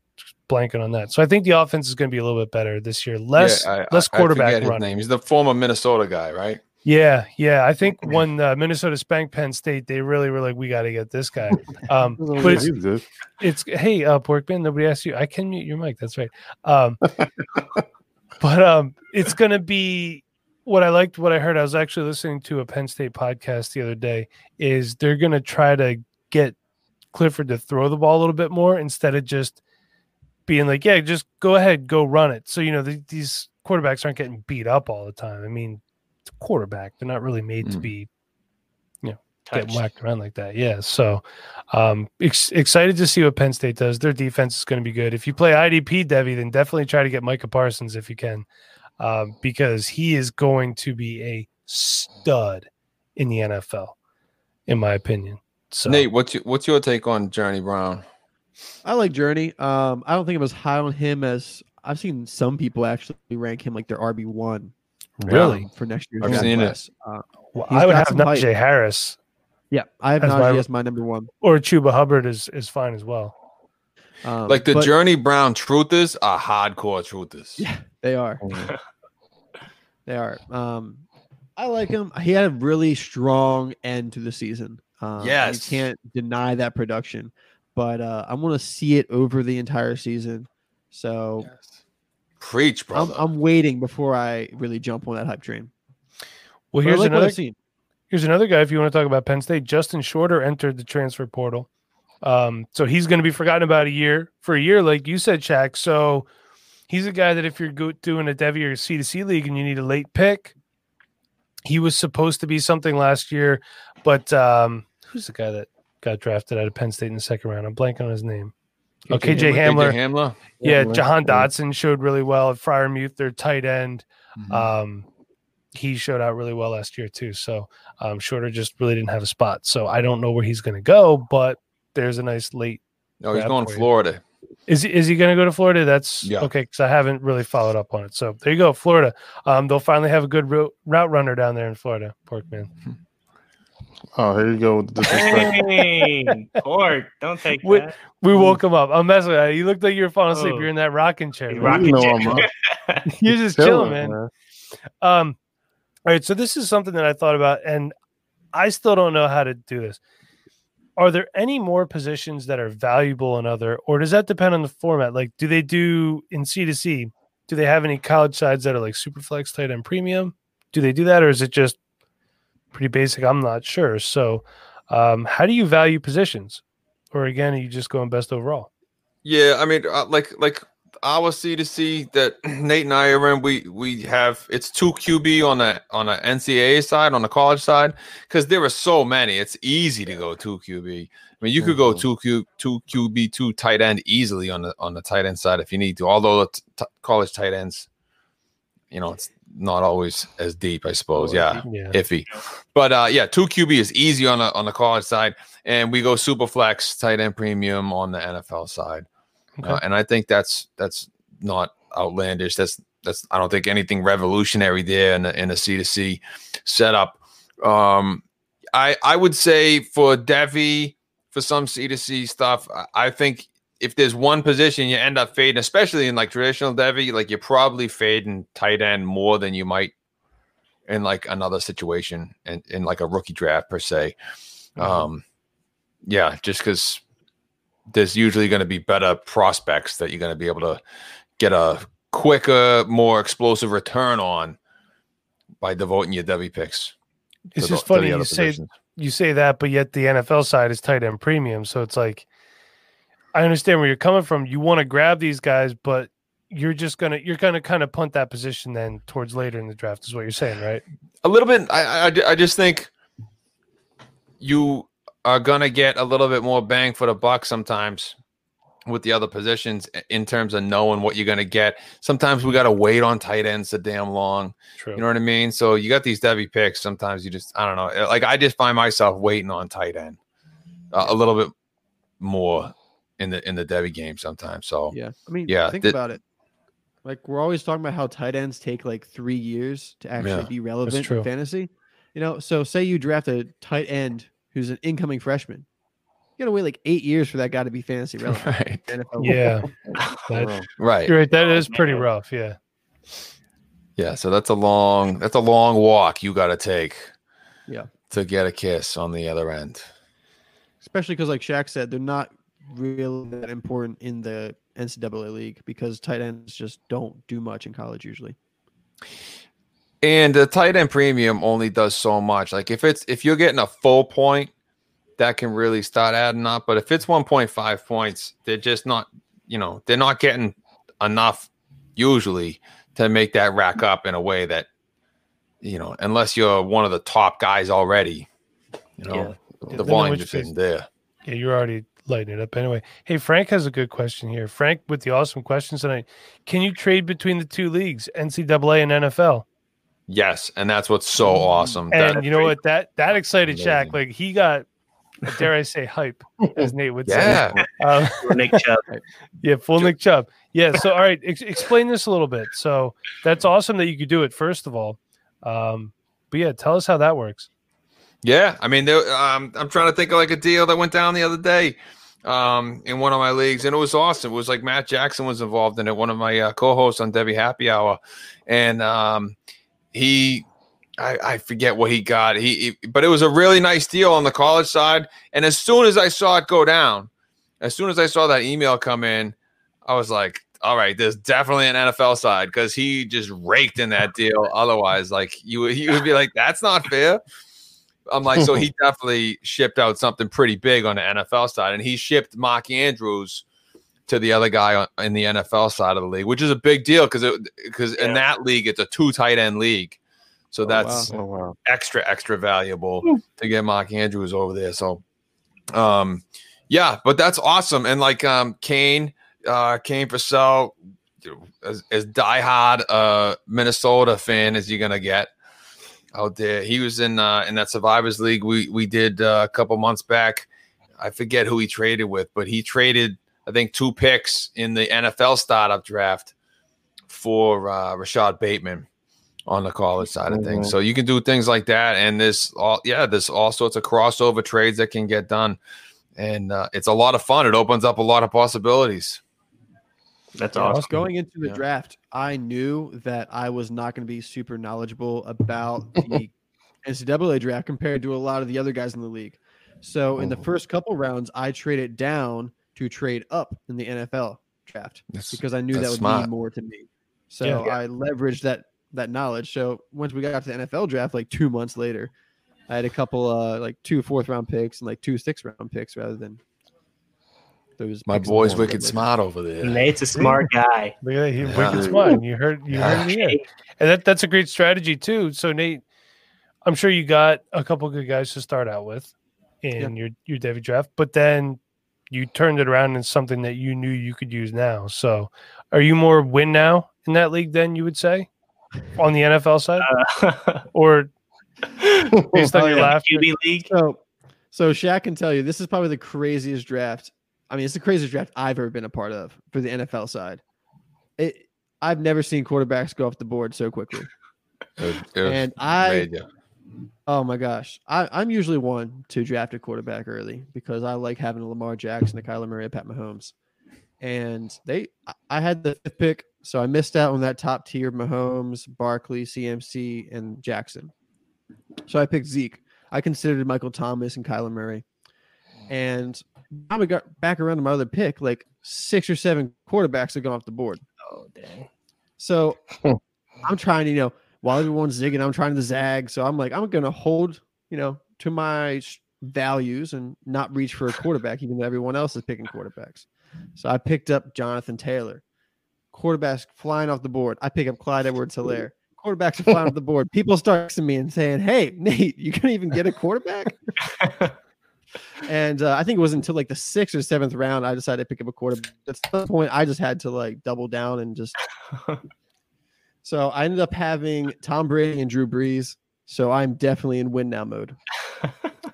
blanking on that. So I think the offense is going to be a little bit better this year. Less Yeah, I- less I- I quarterback forget his name. He's the former Minnesota guy, right? Yeah, yeah. I think when uh, Minnesota spanked Penn State, they really were like, "We got to get this guy." Um, but it's, it's hey, uh, Porkman. Nobody asked you. I can mute your mic. That's right. Um, but um, it's gonna be what I liked. What I heard. I was actually listening to a Penn State podcast the other day. Is they're gonna try to get Clifford to throw the ball a little bit more instead of just being like, "Yeah, just go ahead, go run it." So you know the, these quarterbacks aren't getting beat up all the time. I mean, quarterback. They're not really made to Mm. be touch. getting whacked around like that. Yeah. So um ex- excited to see what Penn State does. Their defense is going to be good. If you play IDP Devy, then definitely try to get Micah Parsons if you can. Um, because he is going to be a stud in the NFL, in my opinion. So Nate, what's your, what's your take on Journey Brown? I like Journey. Um, I don't think I'm as high on him as I've seen some people actually rank him like their RB one really, for next year's I've draft seen it. Uh, well, I would have some height. Najee Harris yeah, I have As my- Najee as my number one. or Chuba Hubbard is is fine as well. Um, Like the but Journey Brown truthers are hardcore truthers. Yeah. they are. They are. Um, I like him. He had a really strong end to the season. Um, and Yes. you can't deny that production. But uh, I want to see it over the entire season. So Preach, I'm. I'm waiting before I really jump on that hype train. Well, But here's like another I've. Here's another guy. If you want to talk about Penn State, Justin Shorter entered the transfer portal. Um, so he's going to be forgotten about a year for a year, like you said, Shaq. So he's a guy that if you're go- doing a Devy or C to C league and you need a late pick, he was supposed to be something last year. But um, who's the guy that got drafted out of Penn State in the second round? I'm blanking on his name. Oh, KJ Hamler. KJ Hamler. Yeah, Hamler. Jahan Dotson showed really well at Freiermuth, their tight end. Mhm. Um, he showed out really well last year too. So um, Shorter just really didn't have a spot. So I don't know where he's going to go, but there's a nice late. no, he's going. Florida. Is he, is he going to go to Florida? That's Yeah. okay because I haven't really followed up on it. So there you go, Florida. Um, they'll finally have a good ro- route runner down there in Florida. Porkman. Oh, here you go with the disrespect. Dang, pork! Don't take Wait, that. We woke him up. I'm messing with you. You looked like you were falling asleep. Oh. You're in that rocking chair. He's man. You rocking know chair. I'm up. You're just chilling, man. Um, all right, so this is something that I thought about, and I still don't know how to do this. Are there any more positions that are valuable in other, or does that depend on the format? Like, do they do in C to C? Do they have any college sides that are like super flex, tight end, premium? Do they do that, or is it just pretty basic? I'm not sure. So, um, how do you value positions? Or again, are you just going best overall? Yeah, I mean, uh, like, like our C to C that Nate and I are in, we we have it's two QB on the on the NCAA side, on the college side, because there are so many. It's easy to go two QB. I mean, you could go Mhm. two Q two QB two tight end easily on the on the tight end side if you need to. Although t- college tight ends, you know, it's not always as deep, I suppose. Yeah, Yeah. iffy. But uh, yeah, two QB is easy on the on the college side, and we go super flex tight end premium on the NFL side. Uh, and I think that's that's not outlandish. That's that's I don't think anything revolutionary there in the in a C to C setup. Um, I I would say for Devy for some C to C stuff, I, I think if there's one position you end up fading, especially in like traditional Devy, like you're probably fading tight end more than you might in like another situation and in, like a rookie draft per se. Um, yeah, just because there's usually going to be better prospects that you're going to be able to get a quicker, more explosive return on by devoting your Devy picks. It's just the- funny you say you say that, but yet the NFL side is tight end premium. So it's like I understand where you're coming from. You want to grab these guys, but you're just gonna you're gonna kind of punt that position then towards later in the draft is what you're saying, right? a little bit. I, I I just think you are gonna get a little bit more bang for the buck sometimes with the other positions in terms of knowing what you're gonna get. Sometimes we gotta wait on tight ends so damn long. True. You know what I mean? So you got these Devy picks. Sometimes you just I don't know. Like I just find myself waiting on tight end uh, a little bit more in the in the Devy game sometimes. So Yeah. I mean, Yeah, think that- about it. Like we're always talking about how tight ends take like three years to actually Yeah, be relevant true. in fantasy. You know, so say you draft a tight end who's an incoming freshman. You gotta wait like eight years for that guy to be fantasy relevant. right, NFL. Yeah. That- right. you're right. That oh, is pretty rough. Yeah. Yeah, so that's a long that's a long walk you got to take. Yeah. To get a kiss on the other end. Especially because, like Shaq said, they're not really that important in the NCAA league because tight ends just don't do much in college usually. And the tight end premium only does so much. Like if it's if you're getting a full point, that can really start adding up. But if it's 1.5 points, they're just not, you know, they're not getting enough usually to make that rack up in a way that, you know, unless you're one of the top guys already, you know, Yeah, the then volume which just isn't there. Yeah, you're already lighting it up anyway. Hey, Frank has a good question here. Frank with the awesome questions tonight. Can you trade between the two leagues, NCAA and NFL? Yes, and that's what's so awesome. And that- you know what? That that excited Shaq. Like he got, dare I say, hype, as Nate would say. yeah. Um, Nick Chubb. yeah, full Nick Chubb. Yeah. So, all right, ex- explain this a little bit. So that's awesome that you could do it. First of all, um, but yeah, tell us how that works. Yeah, I mean, there, um, I'm trying to think of like a deal that went down the other day um, in one of my leagues, and it was awesome. It was like Matt Jackson was involved in it, one of my uh, co-hosts on Devy Happy Hour, and um, he, I, I forget what he got. He, he, but it was a really nice deal on the college side. And as soon as I saw it go down, as soon as I saw that email come in, I was like, all right, there's definitely an NFL side because he just raked in that deal. Otherwise, like you, you would be like, that's not fair. I'm like, so he definitely shipped out something pretty big on the NFL side, and he shipped Mark Andrews to the other guy on, in the NFL side of the league, which is a big deal because because in that league it's a two tight end league, so Oh, that's Oh wow. extra extra valuable to get Mark Andrews over there. So, um, yeah, but that's awesome. And like um, Kane, uh, Kane Purcell, as, as diehard uh Minnesota fan as you're gonna get out there. He was in uh, in that Survivors League we we did uh, a couple months back. I forget who he traded with, but he traded I think two picks in the NFL startup draft for uh, Rashod Bateman on the college side of things. Mhm. So you can do things like that, and this all yeah, there's all sorts of crossover trades that can get done, and uh, it's a lot of fun. It opens up a lot of possibilities. That's Yeah, awesome. Going into the Yeah. draft, I knew that I was not going to be super knowledgeable about the NCAA draft compared to a lot of the other guys in the league. So in the Mhm. first couple rounds, I traded down to trade up in the NFL draft That's- because I knew that would smart. mean more to me. So Yeah. I leveraged that that knowledge. So once we got to the NFL draft, like two months later, I had a couple uh like two fourth round picks and like two sixth round picks rather than those. My picks in the boy's wicked smart over there. Nate's a smart guy. Look at that. He's Yeah. wicked smart. You heard you heard me. And that, that's a great strategy too. So Nate, I'm sure you got a couple good guys to start out with in your your Devy draft, but then you turned it around into something that you knew you could use now. So are you more win now in that league than you would say on the NFL side? Uh, or based on Oh, your yeah. laughter? QB league. So, so Shaq can tell you this is probably the craziest draft. I mean, it's the craziest draft I've ever been a part of for the NFL side. It, I've never seen quarterbacks go off the board so quickly. It- it And I, oh my gosh, I, I'm usually one to draft a quarterback early because I like having a Lamar Jackson, a Kyler Murray, a Pat Mahomes, and they, I- I had the fifth pick, so I missed out on that top tier Mahomes, Barkley, CMC, and Jackson. So I picked Zeke. I considered Michael Thomas and Kyler Murray. And now we got back around to my other pick, like six or seven quarterbacks have gone off the board. Oh dang. So hmm. I'm trying to, you know, while everyone's zigging, I'm trying to zag. So I'm like, I'm going to hold, you know, to my values and not reach for a quarterback, even though everyone else is picking quarterbacks. So I picked up Jonathan Taylor. Quarterbacks flying off the board. I pick up Clyde Edwards Helaire. Quarterbacks are flying off the board. People start texting me and saying, Hey, Nate, you can even get a quarterback? And uh, I think it was until like the sixth or seventh round I decided to pick up a quarterback. At some point, I just had to like double down and just. so I ended up having Tom Brady and Drew Brees. So I'm definitely in win now mode.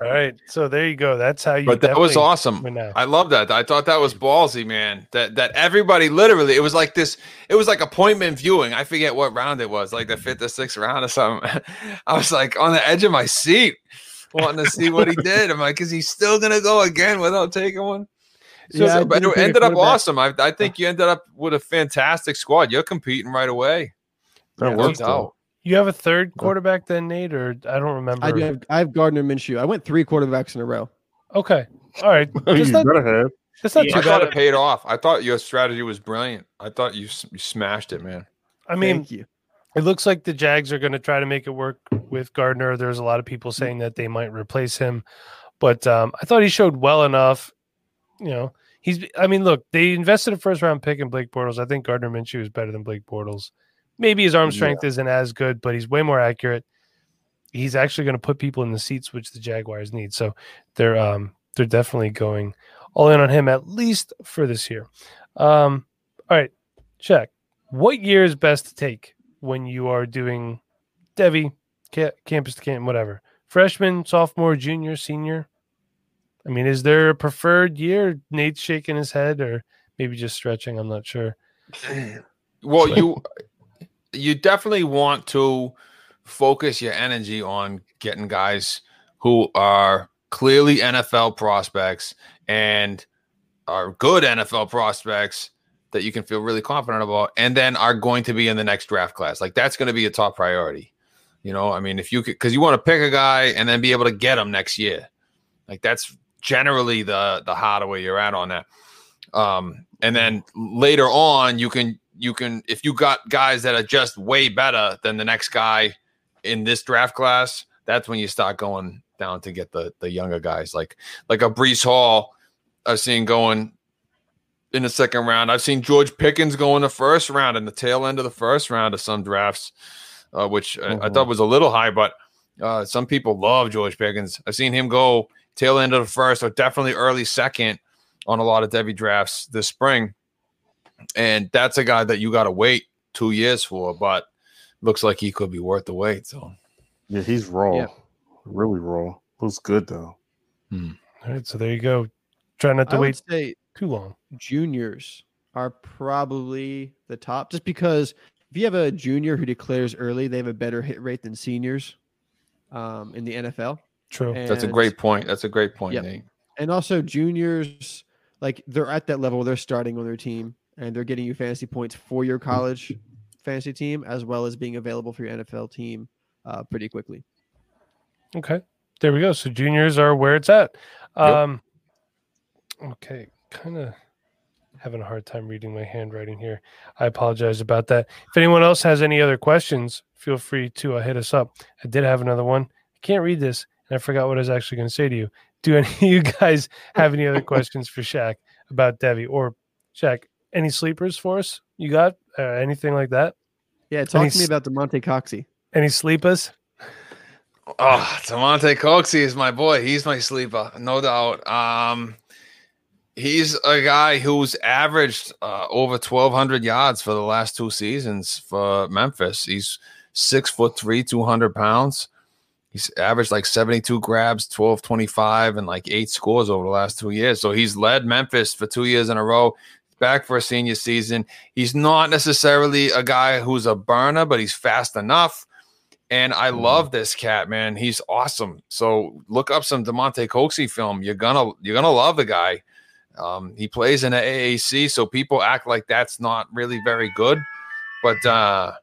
All right. So there you go. That's how you But that was awesome. I love that. I thought that was ballsy, man. That that everybody literally it was like this, it was like appointment viewing. I forget what round it was, like the fifth or sixth round or something. I was like on the edge of my seat, wanting to see what he did. I'm like, is he still gonna go again without taking one? So, Yeah, so- but it ended up awesome. I, I think you ended up with a fantastic squad. You're competing right away. That Yeah, works No though. doubt. You have a third quarterback then, Nate, or I don't remember. I do have I have Gardner Minshew. I went three quarterbacks in a row. Okay. All right. That's you not, better have. that's not Yeah. I too thought bad. it paid off. I thought your strategy was brilliant. I thought you, you smashed it, man. I mean, Thank you. It looks like the Jags are going to try to make it work with Gardner. There's a lot of people saying that they might replace him, but um, I thought he showed well enough. You know, he's. I mean, look, they invested a first round pick in Blake Bortles. I think Gardner Minshew is better than Blake Bortles. Maybe his arm Yeah. strength isn't as good, but he's way more accurate. He's actually going to put people in the seats, which the Jaguars need. So they're um, they're definitely going all in on him at least for this year. Um, all right, check. What year is best to take when you are doing Devy, ca- campus to camp, whatever? Freshman, sophomore, junior, senior. I mean, is there a preferred year? Nate's shaking his head, or maybe just stretching. I'm not sure. Well, you you definitely want to focus your energy on getting guys who are clearly NFL prospects and are good NFL prospects that you can feel really confident about, and then are going to be in the next draft class. Like that's going to be a top priority. You know, I mean, if you could, because you want to pick a guy and then be able to get him next year. Like that's generally the the harder way you're at on that. Um, and then later on, you can you can if you got guys that are just way better than the next guy in this draft class, that's when you start going down to get the the younger guys like like a Breece Hall. I've seen going in the second round. I've seen George Pickens go in the first round in the tail end of the first round of some drafts, uh, which I, I thought was a little high, but uh, some people love George Pickens. I've seen him go tail end of the first or definitely early second on a lot of Devy drafts this spring. And that's a guy that you got to wait two years for, but looks like he could be worth the wait. So Yeah, he's raw. Yeah. Really raw. Looks good though. All right, so there you go. Try not to I wait would say too long. juniors are probably the top just because if you have a junior who declares early, they have a better hit rate than seniors um, in the NFL. True. that's a great point. That's a great point, Yep. Nate. And also juniors, like they're at that level, they're starting on their team and they're getting you fantasy points for your college fantasy team as well as being available for your NFL team uh, pretty quickly. Okay. There we go. So juniors are where it's at. Um okay, kind of having a hard time reading my handwriting here. I apologize about that. If anyone else has any other questions, feel free to uh, hit us up. I did have another one. I can't read this and I forgot what I was actually going to say to you. Do any of you guys have any other questions for Shaq? about Devy or Shaq. Any sleepers for us? You got uh, anything like that? Yeah, talk Any to me s- about Damonte Coxie. Any sleepers? Oh, Damonte Coxie is my boy. He's my sleeper, no doubt. Um, he's a guy who's averaged uh, over 1,200 yards for the last two seasons for Memphis. He's six foot three, 200 pounds. He's averaged like 72 grabs, 12, 25, and like eight scores over the last two years. So he's led Memphis for two years in a row. Back for a senior season. He's not necessarily a guy who's a burner, but he's fast enough. And I love this cat, man. He's awesome. So look up some Damonte Coxie film. You're gonna you're gonna love the guy. Um, he plays in the AAC, so people act like that's not really very good. But uh,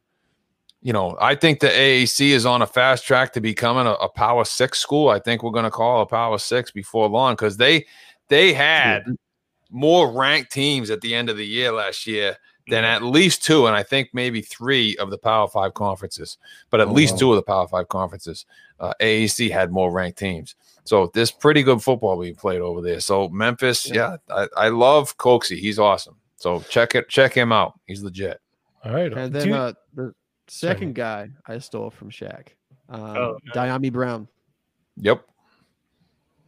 you know, I think the AAC is on a fast track to becoming a, a Power Six school. I think we're gonna call a Power Six before long because they they had more ranked teams at the end of the year last year than at least two, and I think maybe three of the Power Five conferences, but at Oh, least wow. two of the Power Five conferences. Uh, AAC had more ranked teams, so there's pretty good football being played over there. So Memphis, yeah, I, I love Coxie. He's awesome. So check it, check him out. He's legit. All right. And then you- uh, the second guy I stole from Shaq, um, Oh, nice. Dyami Brown. Yep.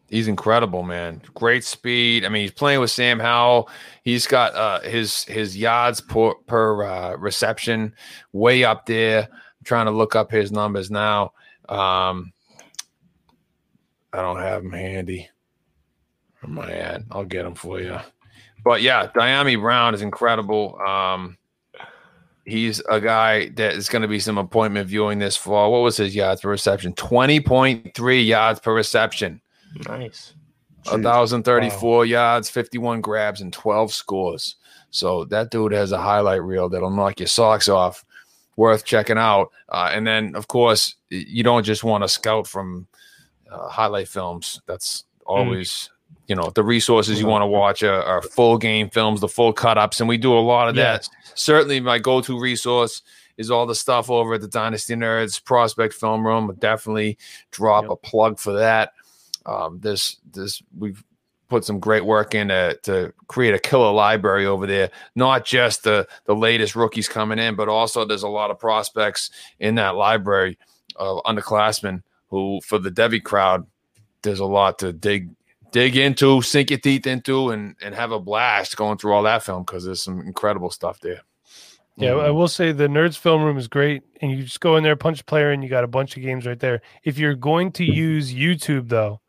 He's incredible, man. Great speed. I mean, he's playing with Sam Howell. He's got uh, his his yards per, per uh, reception way up there. I'm trying to look up his numbers now. Um, I don't have them handy. Where am I at? I'll get them for you. But yeah, Dyami Brown is incredible. Um, he's a guy that is going to be some appointment viewing this fall. What was his yards per reception? 20.3 yards per reception. Nice. A thousand thirty-four yards, fifty-one grabs, and twelve scores. So that dude has a highlight reel that'll knock your socks off. Worth checking out. Uh, and then, of course, you don't just want to scout from uh, highlight films. That's always, you know, the resources you want to watch are, are full game films, the full cut ups, and we do a lot of that. Certainly, my go-to resource is all the stuff over at the Dynasty Nerds Prospect Film Room. Would Definitely drop Yep. a plug for that. Um, this this we've put some great work in to, to create a killer library over there. Not just the the latest rookies coming in, but also there's a lot of prospects in that library of underclassmen who, for the Devy crowd, there's a lot to dig dig into, sink your teeth into, and and have a blast going through all that film because there's some incredible stuff there. Yeah, Mm-hmm. I will say the Nerds Film Room is great, and you just go in there, punch player, and you got a bunch of games right there. If you're going to use YouTube, though,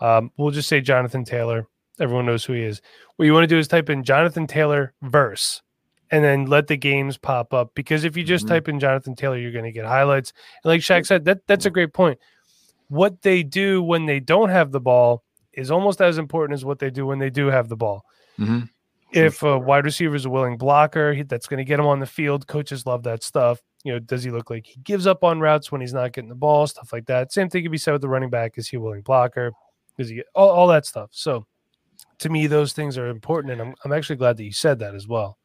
um, we'll just say Jonathan Taylor. Everyone knows who he is. What you want to do is type in Jonathan Taylor verse, and then let the games pop up. Because if you just Mhm. type in Jonathan Taylor, you're going to get highlights. And like Shaq said, that that's a great point. What they do when they don't have the ball is almost as important as what they do when they do have the ball Mhm. if a wide receiver is a willing blocker, that's going to get him on the field. Coaches love that stuff. You know, does he look like he gives up on routes when he's not getting the ball? Stuff like that. Same thing can be said with the running back. Is he a willing blocker? Does he get all, all that stuff? So, to me, those things are important, and I'm I'm actually glad that you said that as well.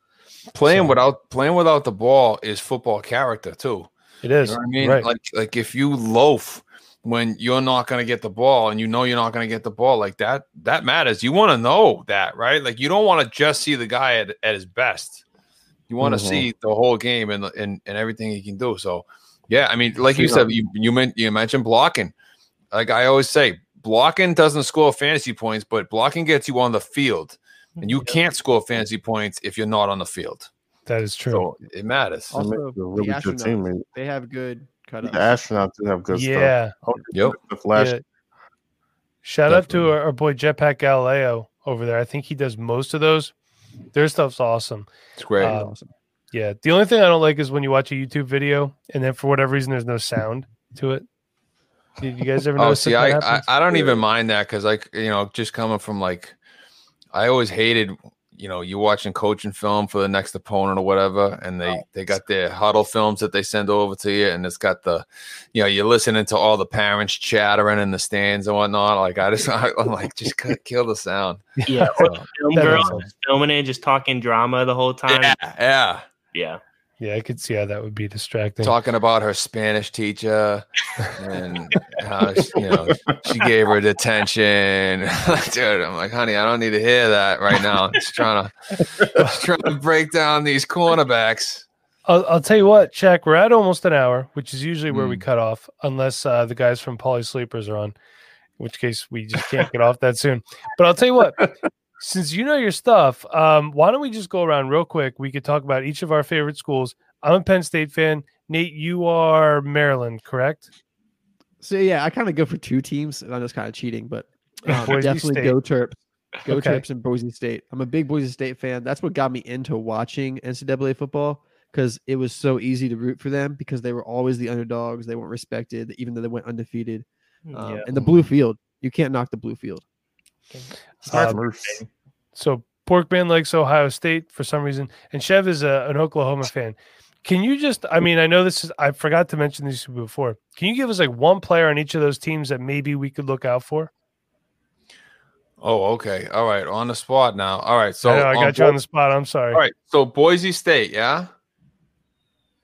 Playing So- without playing without the ball is football character too. It is You know I mean? right. Like like if you loaf when you're not going to get the ball and you know you're not going to get the ball like that that matters. You want to know that, right? Like you don't want to just see the guy at, at his best. You want to Mhm. see the whole game and, and and everything he can do. So yeah, I mean, like you said, you you, men- you mentioned blocking. Like I always say, blocking doesn't score fantasy points, but blocking gets you on the field. And you can't score fantasy points if you're not on the field. that is true. So it matters. Also, you really the good team. they have good cut The ups. astronauts do have good stuff. yeah, Oh, Yep. The Flash. yeah. Shout out to our, our boy Jetpack Galileo over there. I think he does most of those. Their stuff's awesome. It's great. Uh, Yeah. The only thing I don't like is when you watch a YouTube video and then for whatever reason there's no sound to it. Did you guys ever know? Oh, see, I, I? I don't even mind that because, like, you know, just coming from like, I always hated, you know, you're watching coaching film for the next opponent or whatever, and they they got their huddle films that they send over to you, and it's got the, you know, you're listening to all the parents chattering in the stands and whatnot. Like, I just, I'm like, just kill the sound. Yeah. So, Film girl just filming it, just talking drama the whole time. yeah, yeah. Yeah. Yeah, I could see how that would be distracting. talking about her Spanish teacher and how she, you know she gave her detention. Dude, I'm like, honey, I don't need to hear that right now. Just trying to just trying to break down these cornerbacks. I'll, I'll tell you what, Check. We're at almost an hour, which is usually where we Hmm. cut off, unless uh, the guys from Poly Sleepers are on, in which case we just can't get off that soon. But I'll tell you what, since you know your stuff, um, why don't we just go around real quick? We could talk about each of our favorite schools. I'm a Penn State fan. Nate, you are Maryland, correct? So yeah, I kind of go for two teams, and I'm just kind of cheating, but um, definitely State. go Terps. Go Okay. Terps and Boise State. I'm a big Boise State fan. That's what got me into watching NCAA football because it was so easy to root for them because they were always the underdogs. They weren't respected, even though they went undefeated. Um, Yeah. And the blue field, you can't knock the blue field. Smart Um. So Porkman likes Ohio State for some reason, and Chev is a, an Oklahoma fan. Can you just? I mean, I know this is. I forgot to mention these before. Can you give us like one player on each of those teams that maybe we could look out for? Oh, okay. All right. On the spot now. All right. So I, know, I on got you on the spot. I'm sorry. All right. So Boise State, yeah.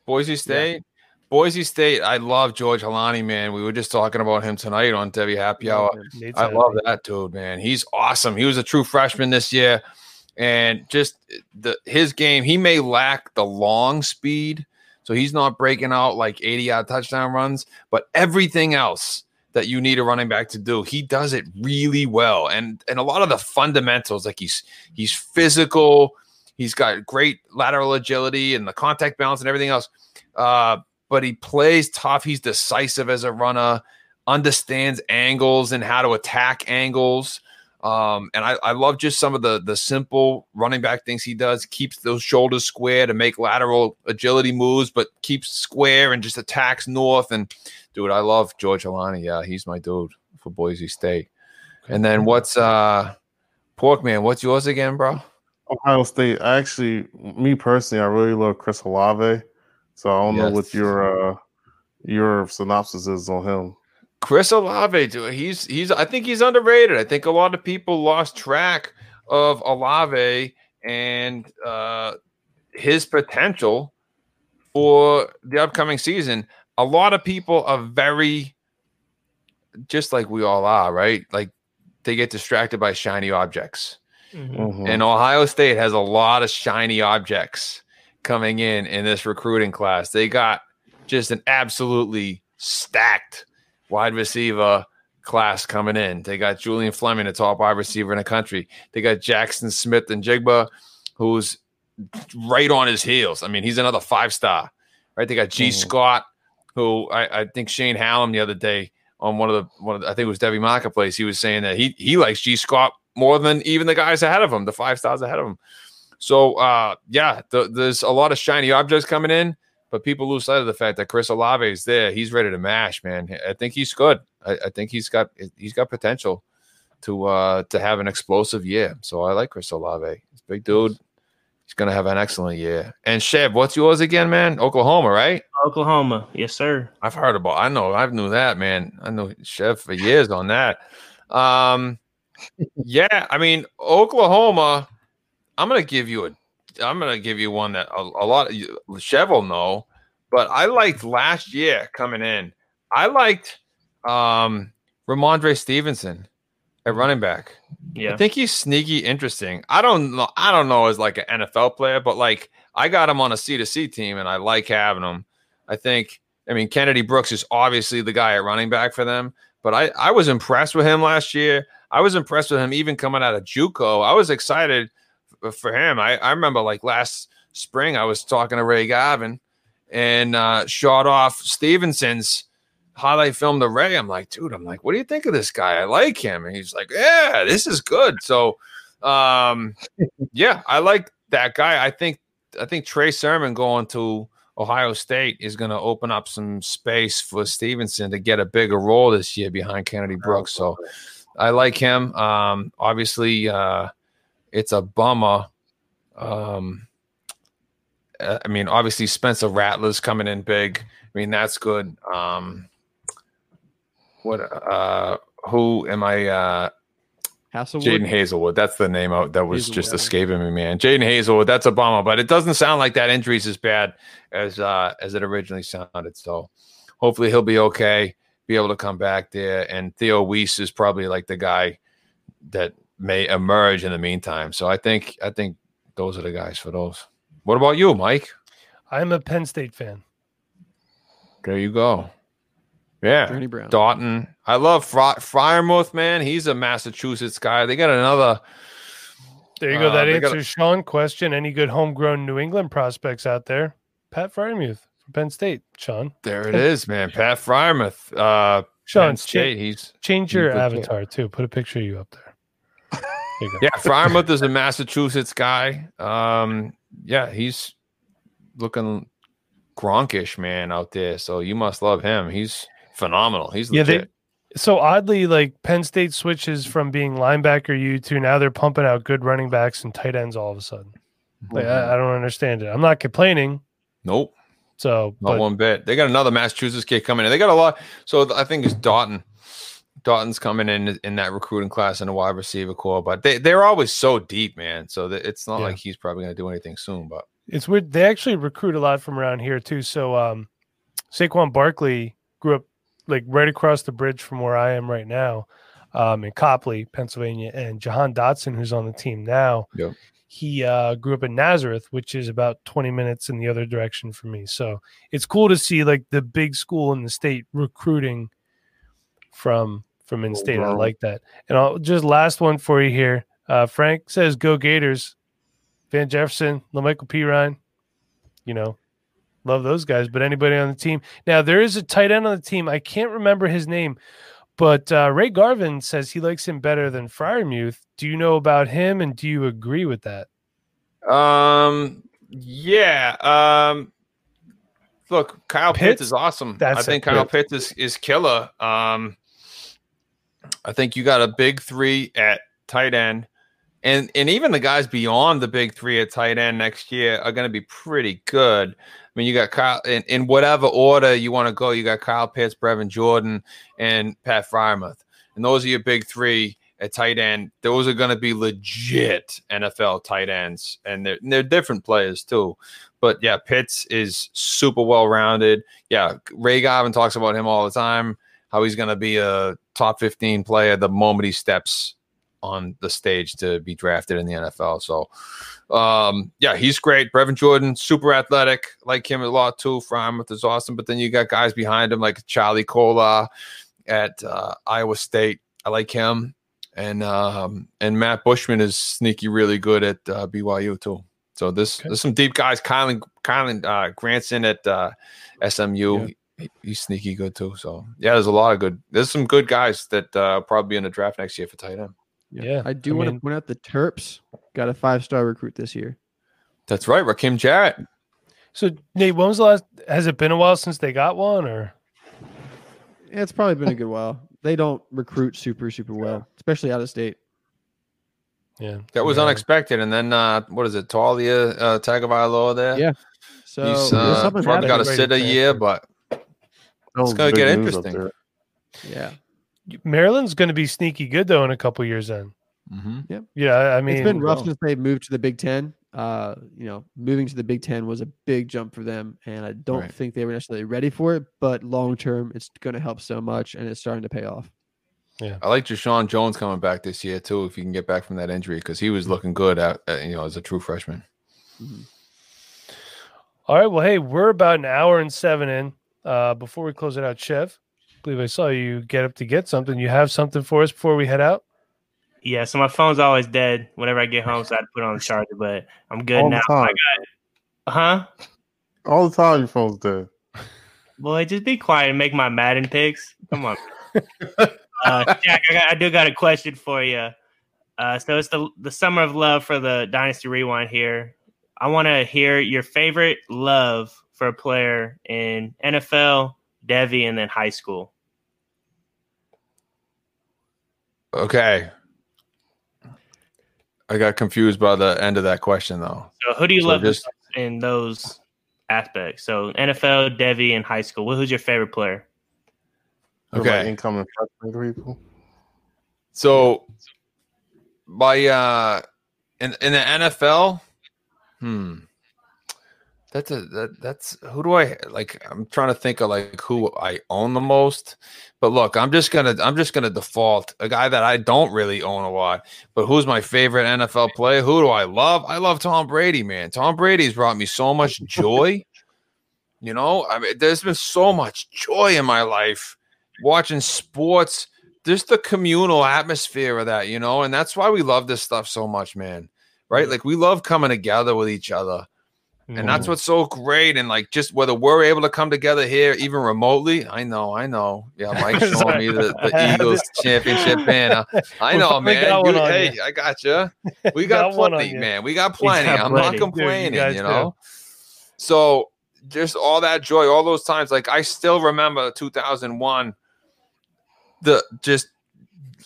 Boise State. Boise State. I love George Holani, man. We were just talking about him tonight on Devy Happy Hour. Nate's I love that dude, man. He's awesome. He was a true freshman this year, and just the his game. He may lack the long speed, so he's not breaking out like eighty yard touchdown runs, but everything else that you need a running back to do, he does it really well. And and a lot of the fundamentals, like he's he's physical, he's got great lateral agility and the contact balance and everything else. Uh, but he plays tough. He's decisive as a runner understands angles and how to attack angles. Um, and I, I love just some of the the simple running back things he does. Keeps those shoulders square to make lateral agility moves, but keeps square and just attacks north. And dude, I love George Holani. Yeah, he's my dude for Boise State. And then what's uh Porkman? What's yours again, bro? Ohio State. I actually, me personally, I really love Chris Olave. So I don't know what your uh your synopsis is on him. Chris Olave, dude, he's he's I think he's underrated. I think a lot of people lost track of Olave and uh his potential for the upcoming season. A lot of people are very just like we all are, right? Like they get distracted by shiny objects. Mhm. Mhm. And Ohio State has a lot of shiny objects coming in in this recruiting class. They got just an absolutely stacked wide receiver class coming in. They got Julian Fleming, the top wide receiver in the country. They got Jaxon Smith-Njigba, who's right on his heels. I mean, he's another five star, right? They got G Mhm. Scott, who I, I think Shane Hallam the other day on one of the one of the, I think it was Devy Marketplace. He was saying that he he likes Gee Scott more than even the guys ahead of him, the five stars ahead of him. So uh, yeah, th- there's a lot of shiny objects coming in, but people lose sight of the fact that Chris Olave is there. He's ready to mash, man. I think he's good. I, I think he's got he's got potential to uh to have an explosive year. So I like Chris Olave. He's a big dude. He's gonna have an excellent year. And Chev, what's yours again, man? Oklahoma, right? Oklahoma, yes, sir. I've heard about. I know. I knew that, man. I knew Chef for years on that. Um, yeah. I mean, Oklahoma. I'm gonna give you a. I'm gonna give you one that a, a lot of you, Chev will know, but I liked last year coming in. I liked um Rhamondre Stevenson at running back. Yeah. I think he's sneaky interesting. I don't know. I don't know as like an NFL player, but like I got him on a C to C team, and I like having him. I think. I mean, Kennedy Brooks is obviously the guy at running back for them, but I I was impressed with him last year. I was impressed with him even coming out of JUCO. I was excited for him. I I remember like last spring I was talking to Ray Garvin and uh, shot off Stevenson's highlight film to Ray. I'm like, dude, I'm like, what do you think of this guy? I like him. And he's like, yeah, this is good. So, um, yeah, I like that guy. I think, I think Trey Sermon going to Ohio State is going to open up some space for Stevenson to get a bigger role this year behind Kennedy Brooks. So I like him. Um, obviously, uh, it's a bummer. Um, uh, I mean, obviously Spencer Rattler's coming in big. I mean, that's good. Um, what? Uh, who am I? Uh, Haselwood. Jadon Haselwood. That's the name out that was just escaping me, man. Jadon Haselwood. That's a bummer, but it doesn't sound like that injury's as bad as uh as it originally sounded. So hopefully he'll be okay, be able to come back there. And Theo Wease is probably like the guy that may emerge in the meantime. So I think I think those are the guys for those. What about you, Mike? I'm a Penn State fan. There you go. Yeah. Journey Brown. Dalton. I love Fry- Freiermuth, man. He's a Massachusetts guy. They got another. There you go. Uh, that they got- answers Sean question. Any good homegrown New England prospects out there? Pat Freiermuth from Penn State. Sean. There it is, man. Pat Freiermuth. Uh, Sean, Penn cha- He's change your good kid. avatar too. Put a picture of you up there. You yeah. Freiermuth is a Massachusetts guy. Um, yeah, he's looking Gronkish, man, out there. So you must love him. He's phenomenal. He's Yeah, they- So oddly, like Penn State switches from being linebacker U to now they're pumping out good running backs and tight ends all of a sudden. Like I, I don't understand it. I'm not complaining. nope. So, Not but one bit. They got another Massachusetts kid coming in. They got a lot. So I think it's Dalton. Dalton's coming in in that recruiting class in the wide receiver core, but they they're always so deep, man. So that it's not Yeah. like he's probably going to do anything soon. But it's weird. They actually recruit a lot from around here too. So um Saquon Barkley grew up like right across the bridge from where I am right now, um, in Coplay, Pennsylvania, and Jahan Dotson, who's on the team now. Yep. He uh, grew up in Nazareth, which is about 20 minutes in the other direction from me. So it's cool to see like the big school in the state recruiting from from in state. I wow. like that. And I'll just last one for you here. Uh, Frank says, "Go Gators." Van Jefferson, La'Mical Perine, you know, love those guys. But anybody on the team now, there is a tight end on the team. I can't remember his name, but uh, Ray Garvin says he likes him better than Freiermuth. Do you know about him, and do you agree with that? um, yeah. Um, look, Kyle Pitts, Pitts? is awesome. That's I think it. Kyle Pitts is is killer. Um, I think you got a big three at tight end. And and even the guys beyond the big three at tight end next year are going to be pretty good. I mean, you got Kyle in, in whatever order you want to go. You got Kyle Pitts, Brevin Jordan, and Pat Freiermuth, and those are your big three at tight end. Those are going to be legit NFL tight ends, and they're they're different players too. But yeah, Pitts is super well rounded. Yeah, Ray Garvin talks about him all the time. How he's going to be a top fifteen player the moment he steps on the stage to be drafted in the NFL. So, um, yeah, he's great. Brevin Jordan, super athletic, like him a lot too. Freiermuth is awesome, but then you got guys behind him like Charlie Kolar at uh, Iowa State. I like him, and um, and Matt Bushman is sneaky, really good at uh, BYU too. So this Okay. there's some deep guys. Kylen Kylen uh, Granson at uh, SMU. He- He's sneaky good too. So yeah, there's a lot of good. There's some good guys that uh, probably be in the draft next year for tight end. Yeah, I do I want mean- to point out the Terps got a five star recruit this year. That's right, Rakim Jarrett. So Nate, when was the last? Has it been a while since they got one, or Yeah, it's probably been a good while. They don't recruit super super well, especially out of state. yeah, That was yeah. unexpected. And then uh, what is it, Taulia uh, Tagovailoa there? Yeah. So He's there's uh, something probably got to sit a to year, but That was gonna get interesting. Yeah, Maryland's going to be sneaky good though in a couple years. Then, mm-hmm. yeah, Yeah. I mean, it's been rough well. since they moved to the Big Ten. Uh, you know, moving to the Big Ten was a big jump for them, and I don't Right. think they were necessarily ready for it. But long term, it's going to help so much, and it's starting to pay off. Yeah, I like Jeshaun Jones coming back this year too, if he can get back from that injury, because he was mm-hmm. looking good at, at, you know as a true freshman. Mm-hmm. All right. Well, hey, we're about an hour and seven in. Uh, before we close it out, Chev, I believe I saw you get up to get something. You have something for us before we head out? Yeah, so my phone's always dead whenever I get home, so I had to put it on the charger. But I'm good All now. the time. Huh? All the time your phone's dead. Boy, just be quiet and make my Madden picks. Come on. uh, Jack, I, got, I do got a question for you. Uh, so it's the the summer of love for the Dynasty Rewind here. I want to hear your favorite love for a player in NFL, Devy, and then high school. Okay. I got confused by the end of that question though. So who do you So love just- in those aspects? So NFL, Devy, and high school. Who's your favorite player? Okay. incoming freshman people. So by uh in in the NFL, hmm. That's a that, that's who do I like? I'm trying to think of like who I own the most. But look, I'm just gonna I'm just gonna default a guy that I don't really own a lot. But who's my favorite NFL player? Who do I love? I love Tom Brady, man. Tom Brady's brought me so much joy. you know, I mean, there's been so much joy in my life watching sports, just the communal atmosphere of that, you know, and that's why we love this stuff so much, man. Right? Like we love coming together with each other. And that's mm. what's so great. And like just whether we're able to come together here, even remotely, I know, I know. Yeah, Mike showing me the, the Eagles championship banner. I know, man. You- hey, you. I got you. We got, Got plenty, man. We got plenty. got I'm plenty. not Dude, you complaining, guys you do. know. So just all that joy, all those times. Like I still remember 2001. The just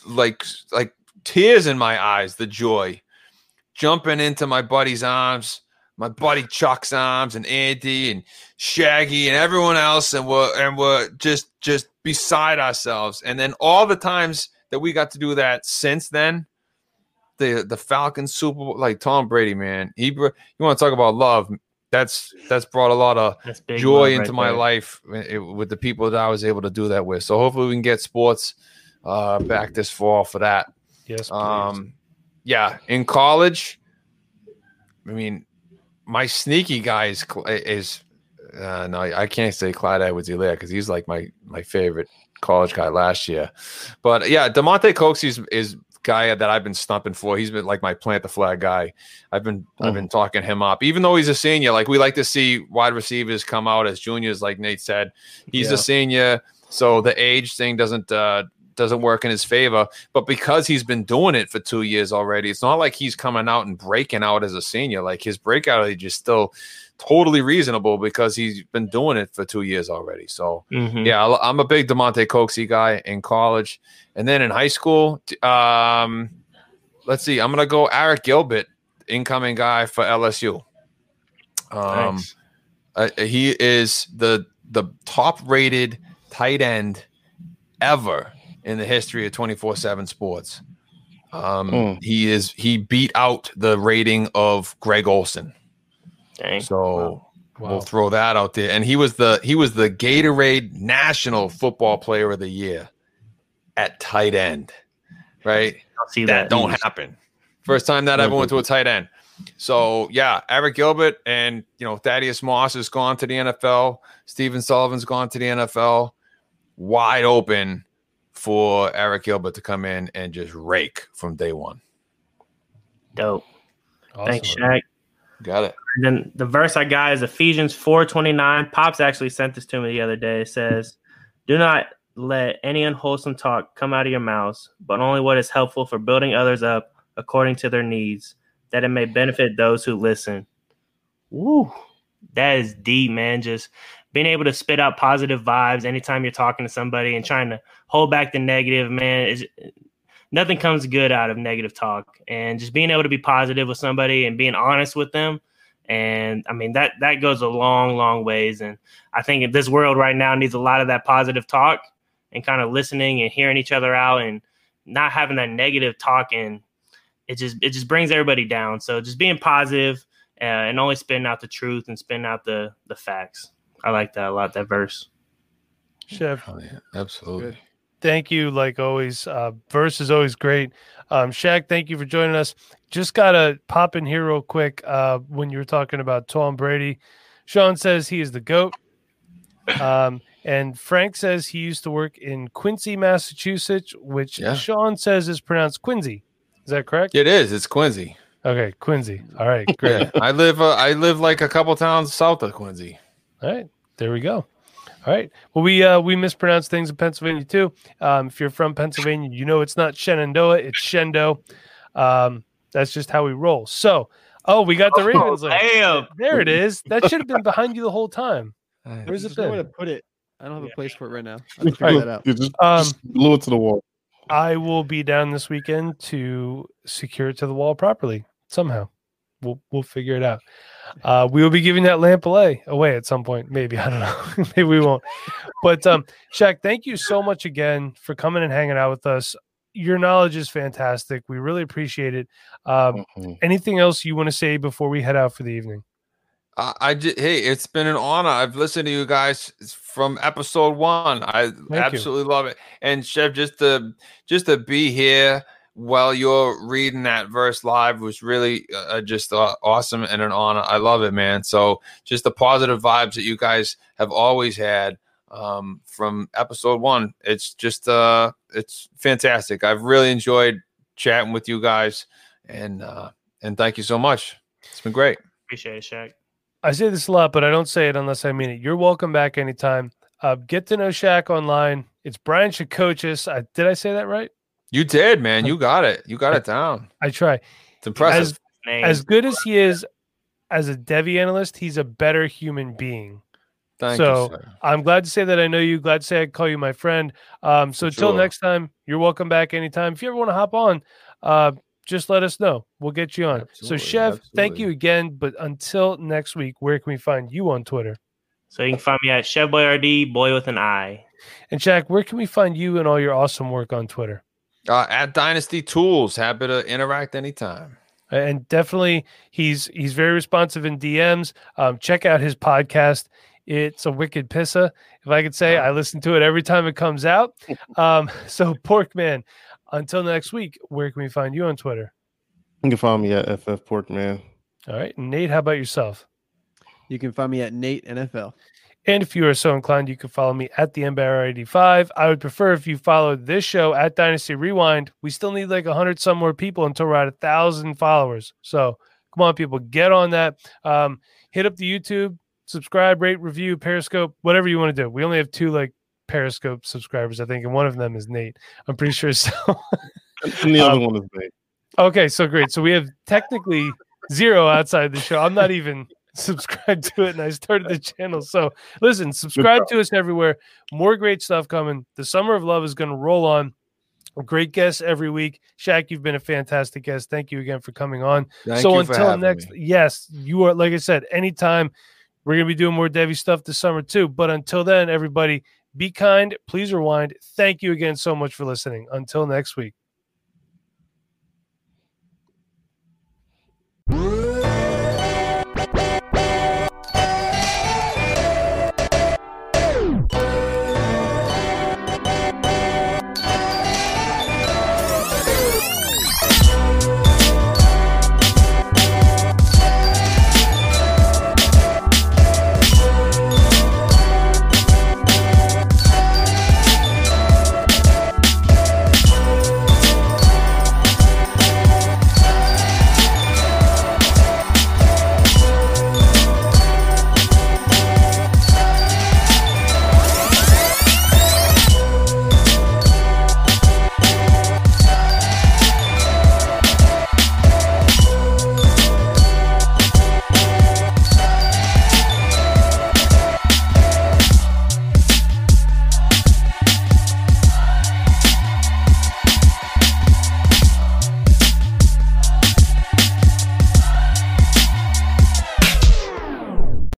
like like tears in my eyes, the joy, jumping into my buddy's arms, my buddy Chuck's arms, and Andy and Shaggy and everyone else, and we're and we're just just beside ourselves. And then all the times that we got to do that since then, the the Falcons Super Bowl, like Tom Brady, man, he you want to talk about love? That's that's brought a lot of joy into right my there. life eh, with the people that I was able to do that with. So hopefully we can get sports uh, back this fall for that. Yes, please. Um, yeah, in college, I mean, my sneaky guy is is uh, no, I can't say Clyde Edwards Helaire because he's like my my favorite college guy last year. But yeah, Damonte Coxie is, is guy that I've been stumping for. He's been like my plant the flag guy. I've been I've been talking him up, even though he's a senior. Like we like to see wide receivers come out as juniors, like Nate said. He's Yeah. a senior, so the age thing doesn't uh, doesn't work in his favor. But because he's been doing it for two years already, it's not like he's coming out and breaking out as a senior. Like his breakout age is still totally reasonable because he's been doing it for two years already. So Mhm. yeah, I'm a big Damonte Coxie guy in college, and then in high school, um, let's see, I'm gonna go Arik Gilbert, incoming guy for LSU. Um, uh, he is the the top rated tight end ever in the history of 24 7 sports. Um, Mm. He is he beat out the rating of Greg Olsen. Dang. So Wow. we'll throw that out there. And he was the he was the Gatorade National Football Player of the Year at tight end. Right? I'll see that that. don't happen. First time that ever went to a tight end. So yeah, Arik Gilbert and you know Thaddeus Moss has gone to the NFL. Stephen Sullivan's gone to the NFL. Wide open for Arik Gilbert to come in and just rake from day one. Dope. Thanks, Awesome. Shaq. Got it. And then the verse I got is Ephesians 4:29. Pops actually sent this to me the other day. It says, "Do not let any unwholesome talk come out of your mouths, but only what is helpful for building others up according to their needs, that it may benefit those who listen." Woo. That is deep, man. Just being able to spit out positive vibes anytime you're talking to somebody and trying to hold back the negative, man, is nothing comes good out of negative talk. And just being able to be positive with somebody and being honest with them and I mean that that goes a long, long ways. And I think this world right now needs a lot of that positive talk and kind of listening and hearing each other out and not having that negative talk and it just it just brings everybody down. So just being positive, uh, and only spitting out the truth and spitting out the the facts. I like that a lot. That verse. Chef, Oh, yeah, absolutely. Good. thank you. Like always, uh, verse is always great. Um, Shaq, thank you for joining us. Just gotta pop in here real quick. Uh, when you were talking about Tom Brady, Sean says he is the goat. Um, and Frank says he used to work in Quincy, Massachusetts, which Yeah. Sean says is pronounced Quincy. Is that correct? It is. It's Quincy. Okay, Quincy. All right, great. Yeah, I live. Uh, I live like a couple towns south of Quincy. All right, there we go. All right. Well, we uh, we mispronounce things in Pennsylvania too. Um, if you're from Pennsylvania, you know it's not Shenandoah, it's Shendo. Um, that's just how we roll. So, oh, we got the Ravens. link. damn. There it is. That should have been behind you the whole time. Where's it There's nowhere to put it. I don't have Yeah. a place for it right now. I have to figure that out. You just, Um, just glue it to the wall. I will be down this weekend to secure it to the wall properly somehow. We'll we'll figure it out. Uh, we will be giving that lamp away away at some point. Maybe I don't know. Maybe we won't. But um, Shaq, thank you so much again for coming and hanging out with us. your knowledge is fantastic. We really appreciate it. Um, Mhm. anything else you want to say before we head out for the evening? I, I just, hey, it's been an honor. I've listened to you guys from episode one. I you. absolutely love it. And Chef, just to just to be here while you're reading that verse live was really uh, just uh, awesome and an honor. I love it, man. So just the positive vibes that you guys have always had um, from episode one. It's just uh, it's fantastic. I've really enjoyed chatting with you guys, and uh, and thank you so much. It's been great. Appreciate it, Shaq. I say this a lot, but I don't say it unless I mean it. You're welcome back anytime. Uh, get to know Shaq online. It's Brian Shacochis. I, did I say that right? You did, man. You got it. You got it down. I try. It's impressive. As as good as he is as a Devy analyst, he's a better human being. Thank so, you. Sir. I'm glad to say that I know you. Glad to say I call you my friend. Um, so For until sure. next time, you're welcome back anytime. If you ever want to hop on, uh, just let us know. We'll get you on. so, Absolutely, Chef, thank you again. But until next week, where can we find you on Twitter? so you can find me at Chef Boyardee, boy with an I. And Jack, where can we find you and all your awesome work on Twitter? Uh, at Dynasty Tools, happy to interact anytime. and definitely he's he's very responsive in DMs. Um, check out his podcast. It's a wicked pissa, if I could say. I listen to it every time it comes out. Um, so Porkman, until next week, where can we find you on Twitter? You can find me at FF Portman. All right, Nate, how about yourself? You can find me at Nate NFL. And if you are so inclined, you can follow me at the MBR85. I would prefer if you followed this show at Dynasty Rewind. We still need like 100 some more people until we're at a thousand followers. So come on, people, get on that. Um, hit up the YouTube, subscribe, rate, review, Periscope, whatever you want to do. We only have two like Periscope subscribers, I think, and one of them is Nate. I'm pretty sure. So And the other Um, one is me. okay, so great. So we have technically zero outside the show. I'm not even subscribed to it, and I started the channel. So listen, subscribe to us everywhere. More great stuff coming. The summer of love is going to roll on. Great guests every week. Shaq, you've been a fantastic guest. Thank you again for coming on. Thank so until next, me. yes, you are like I said, anytime we're gonna be doing more Devy stuff this summer too. But until then, everybody, be kind, please rewind. Thank you again so much for listening. Until next week.